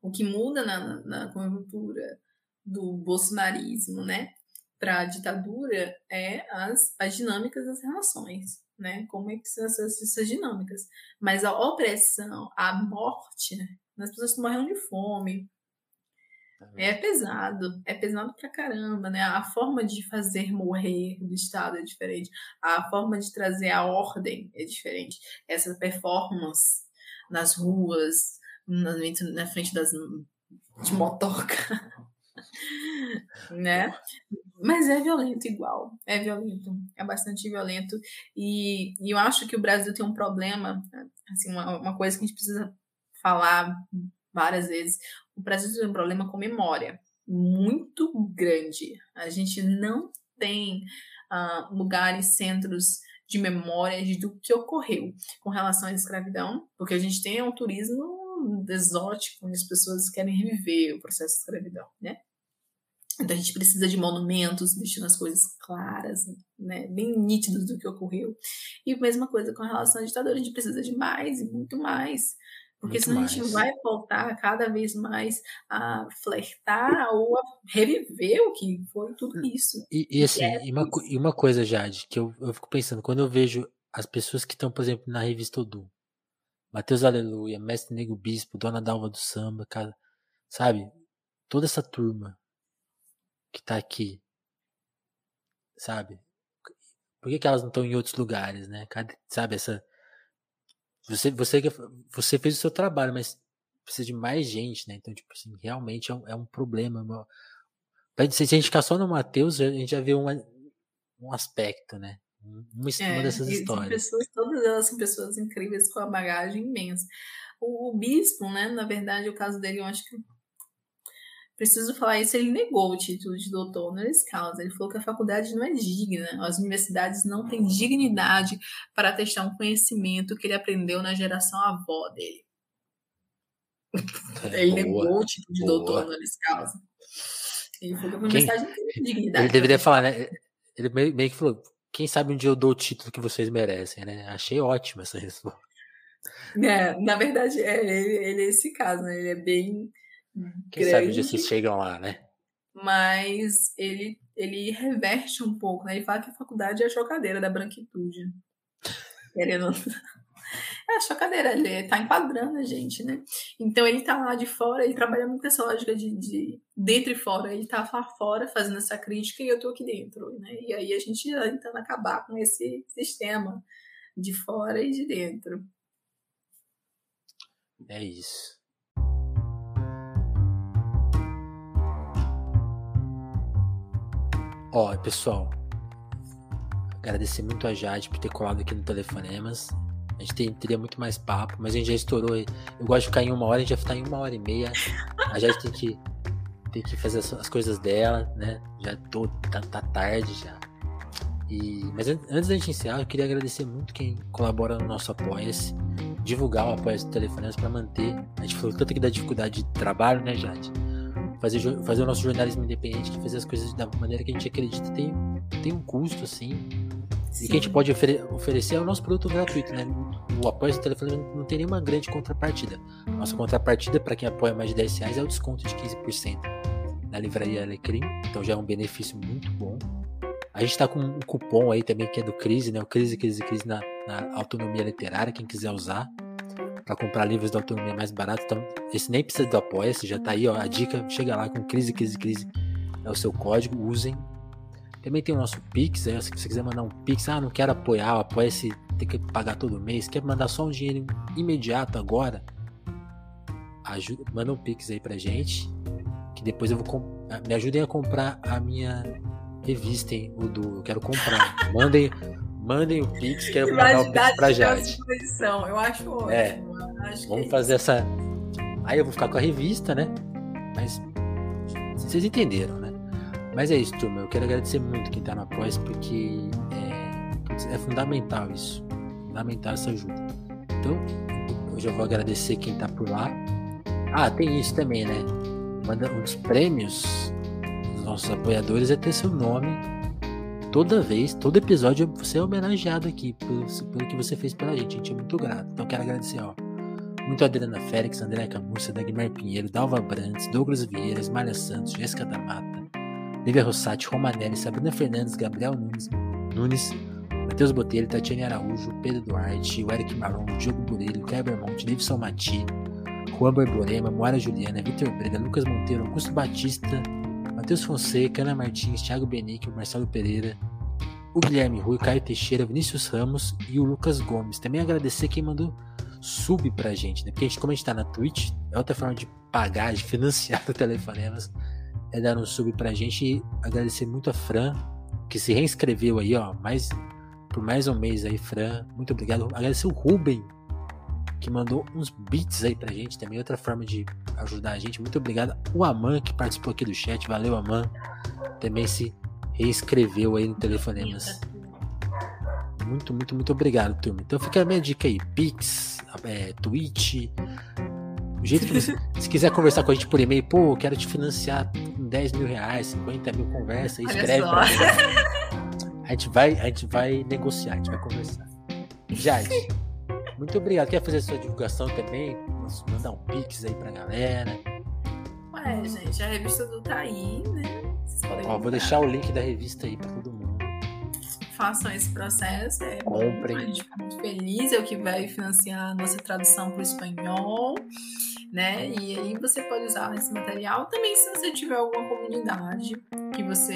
O que muda na, na conjuntura do bolsonarismo, né, para a ditadura é as, as dinâmicas das relações, né? Como é que são essas, essas dinâmicas. Mas a opressão, a morte, né? as pessoas que morreram de fome, é pesado, é pesado pra caramba, né? A forma de fazer morrer do Estado é diferente, a forma de trazer a ordem é diferente. Essa performance nas ruas, na, na frente das de motoca, né? Mas é violento igual, é violento, é bastante violento e, e eu acho que o Brasil tem um problema, assim, uma, uma coisa que a gente precisa falar várias vezes, o Brasil tem um problema com memória muito grande. A gente não tem uh, lugares, centros de memória do que ocorreu com relação à escravidão, porque a gente tem um turismo exótico, onde as pessoas querem reviver o processo de escravidão, né? Então a gente precisa de monumentos, deixando as coisas claras, né, bem nítidas do que ocorreu. E mesma coisa com relação à ditadura, a gente precisa de mais e muito mais. Porque muito senão mais. a gente vai voltar cada vez mais a flertar ou a reviver o que foi tudo isso. E, e assim, é e, uma, e uma coisa, Jade, que eu, eu fico pensando, quando eu vejo as pessoas que estão, por exemplo, na revista Odu, Mateus Aleluia, Mestre Nego Bispo, Dona Dalva do Samba, cara, sabe? Toda essa turma que tá aqui, sabe? Por que, que elas não estão em outros lugares, né? Sabe, essa você, você, você fez o seu trabalho, mas precisa de mais gente, né? Então, tipo assim, realmente é um, é um problema. Se a gente ficar só no Matheus, a gente já vê um, um aspecto, né? Uma, é, uma dessas histórias. Pessoas, todas elas são pessoas incríveis com a bagagem imensa. O, o bispo, né? Na verdade, o caso dele, eu acho que preciso falar isso, ele negou o título de doutor honoris causa. Ele falou que a faculdade não é digna, as universidades não têm dignidade para testar um conhecimento que ele aprendeu na geração avó dele. É, ele boa, negou o título de boa. doutor honoris causa. Ele falou que a universidade não tem dignidade. Ele deveria falar, né? Ele meio que falou: quem sabe um dia eu dou o título que vocês merecem, né? Achei ótima essa resposta. É, na verdade, é, ele, ele é esse caso, né? Ele é bem quem grande, sabe dia vocês chegam lá, né? Mas ele, ele reverte um pouco, né? Ele fala que a faculdade é a chocadeira da branquitude. Querendo. É a chocadeira, ele tá enquadrando a gente, né? Então ele tá lá de fora, ele trabalha muito essa lógica de, de dentro e fora. Ele tá lá fora fazendo essa crítica e eu tô aqui dentro, né? E aí a gente tá tentando acabar com esse sistema de fora e de dentro. É isso. Ó, pessoal, agradecer muito a Jade por ter colado aqui no Telefonemas. A gente tem, teria muito mais papo, mas a gente já estourou. Eu gosto de ficar em uma hora, a gente já ficar em uma hora e meia. A Jade tem que, tem que fazer as, as coisas dela, né? Já tô, tá, tá tarde já. E, mas antes da gente encerrar, eu queria agradecer muito quem colabora no nosso Apoia-se, divulgar o Apoia-se do Telefonemas para manter. A gente falou tanto aqui da dificuldade de trabalho, né, Jade? Fazer, fazer o nosso jornalismo independente, que fazer as coisas da maneira que a gente acredita tem, tem um custo, assim. Sim. E que a gente pode ofere oferecer é o nosso produto gratuito, né? O apoio do telefone não tem nenhuma grande contrapartida. Nossa contrapartida para quem apoia mais de 10 reais é o desconto de 15% na livraria Alecrim, então já é um benefício muito bom. A gente está com um cupom aí também que é do Crise, né? O Crise, Crise, Crise na, na autonomia literária, quem quiser usar para comprar livros da autonomia mais barato. Então, esse nem precisa do apoia-se, já tá aí, ó, a dica, chega lá com crise, crise, crise, é o seu código, usem. Também tem o nosso Pix, aí, se você quiser mandar um Pix, ah, não quero apoiar, apoia-se, tem que pagar todo mês, quer mandar só um dinheiro imediato agora, ajuda, manda um Pix aí pra gente, que depois eu vou me ajudem a comprar a minha revista, hein, o do, eu quero comprar. Mandem, mandem o Pix, que eu vou mandar o Pix pra Jade. Eu acho ótimo. É. Acho Vamos fazer essa. Aí eu vou ficar com a revista, né? Mas vocês entenderam, né? Mas é isso, turma. Eu quero agradecer muito quem tá no Apoia, porque é, é fundamental isso. Fundamental essa ajuda. Então, eu já vou agradecer quem tá por lá. Ah, tem isso também, né? Manda uns prêmios dos nossos apoiadores é ter seu nome toda vez, todo episódio você é homenageado aqui pelo, pelo que você fez pela gente. A gente é muito grato. Então quero agradecer, ó. Muito a Adriana Félix, André Camurça, Dagmar Pinheiro, Dalva Brandes, Douglas Vieira, Malha Santos, Jéssica da Mata, Lívia Rossati, Romanelli, Sabrina Fernandes, Gabriel Nunes, Nunes Matheus Botelho, Tatiane Araújo, Pedro Duarte, o Eric Maron, Diogo Burelho, Kleber Monte, Davidson Mati, Juan Borborema, Moara Juliana, Vitor Breda, Lucas Monteiro, Augusto Batista, Matheus Fonseca, Ana Martins, Thiago Benique, Marcelo Pereira, o Guilherme Rui, Caio Teixeira, Vinícius Ramos e o Lucas Gomes. Também agradecer quem mandou sub pra gente, né? Porque a gente, como a gente tá na Twitch, é outra forma de pagar, de financiar o Telefonemas, é dar um sub pra gente e agradecer muito a Fran, que se reinscreveu aí, ó, mais, por mais um mês aí, Fran. Muito obrigado. Agradecer o Ruben, que mandou uns beats aí pra gente também, outra forma de ajudar a gente. Muito obrigado. O Aman, que participou aqui do chat, valeu, Aman. Também se reescreveu aí no Telefonemas. Muito, muito, muito obrigado, turma. Então fica a minha dica aí: Pix, é, Twitch. O jeito que você. se quiser conversar com a gente por e-mail, pô, eu quero te financiar com 10 mil reais, 50 mil conversa, escreve pra mim. A gente, vai, a gente vai negociar, a gente vai conversar. Jade, muito obrigado. Quer fazer a sua divulgação também? Mandar um pix aí pra galera. Ué, gente, a revista do tá aí, né? Ó, vou deixar o link da revista aí pra todo mundo façam esse processo. É Comprem. A gente fica muito feliz, é o que vai financiar a nossa tradução para o espanhol, né? E aí você pode usar esse material também se você tiver alguma comunidade que você,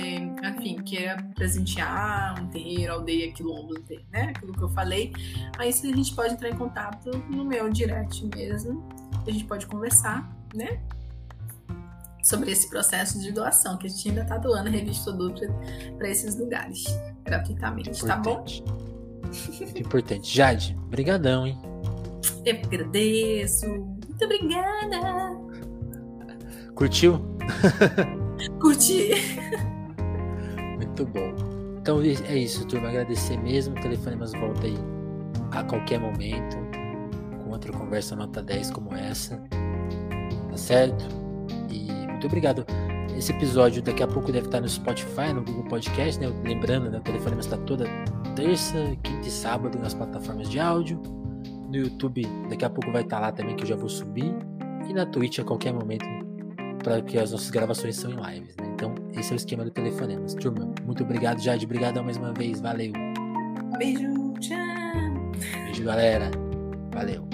enfim, queira presentear um terreiro, aldeia, quilombo, né? Aquilo que eu falei. Aí a gente pode entrar em contato no meu direct mesmo. A gente pode conversar, né? Sobre esse processo de doação, que a gente ainda está doando a revista dupla para esses lugares, gratuitamente, tá bom? Importante. Jade, brigadão, hein? Eu agradeço. Muito obrigada. Curtiu? Curti. Muito bom. Então é isso, turma. Agradecer mesmo. O Telefonemas volta aí a qualquer momento. Com outra conversa nota 10 como essa. Tá certo? Muito obrigado. Esse episódio daqui a pouco deve estar no Spotify, no Google Podcast, né? Lembrando, né? O telefone está toda terça, quinta e sábado nas plataformas de áudio. No YouTube, daqui a pouco vai estar lá também, que eu já vou subir. E na Twitch a qualquer momento, para que as nossas gravações são em lives, né? Então, esse é o esquema do Telefonemas. Turma, muito obrigado, Jade. Obrigado mais uma vez. Valeu. Beijo, tchau. Beijo, galera. Valeu.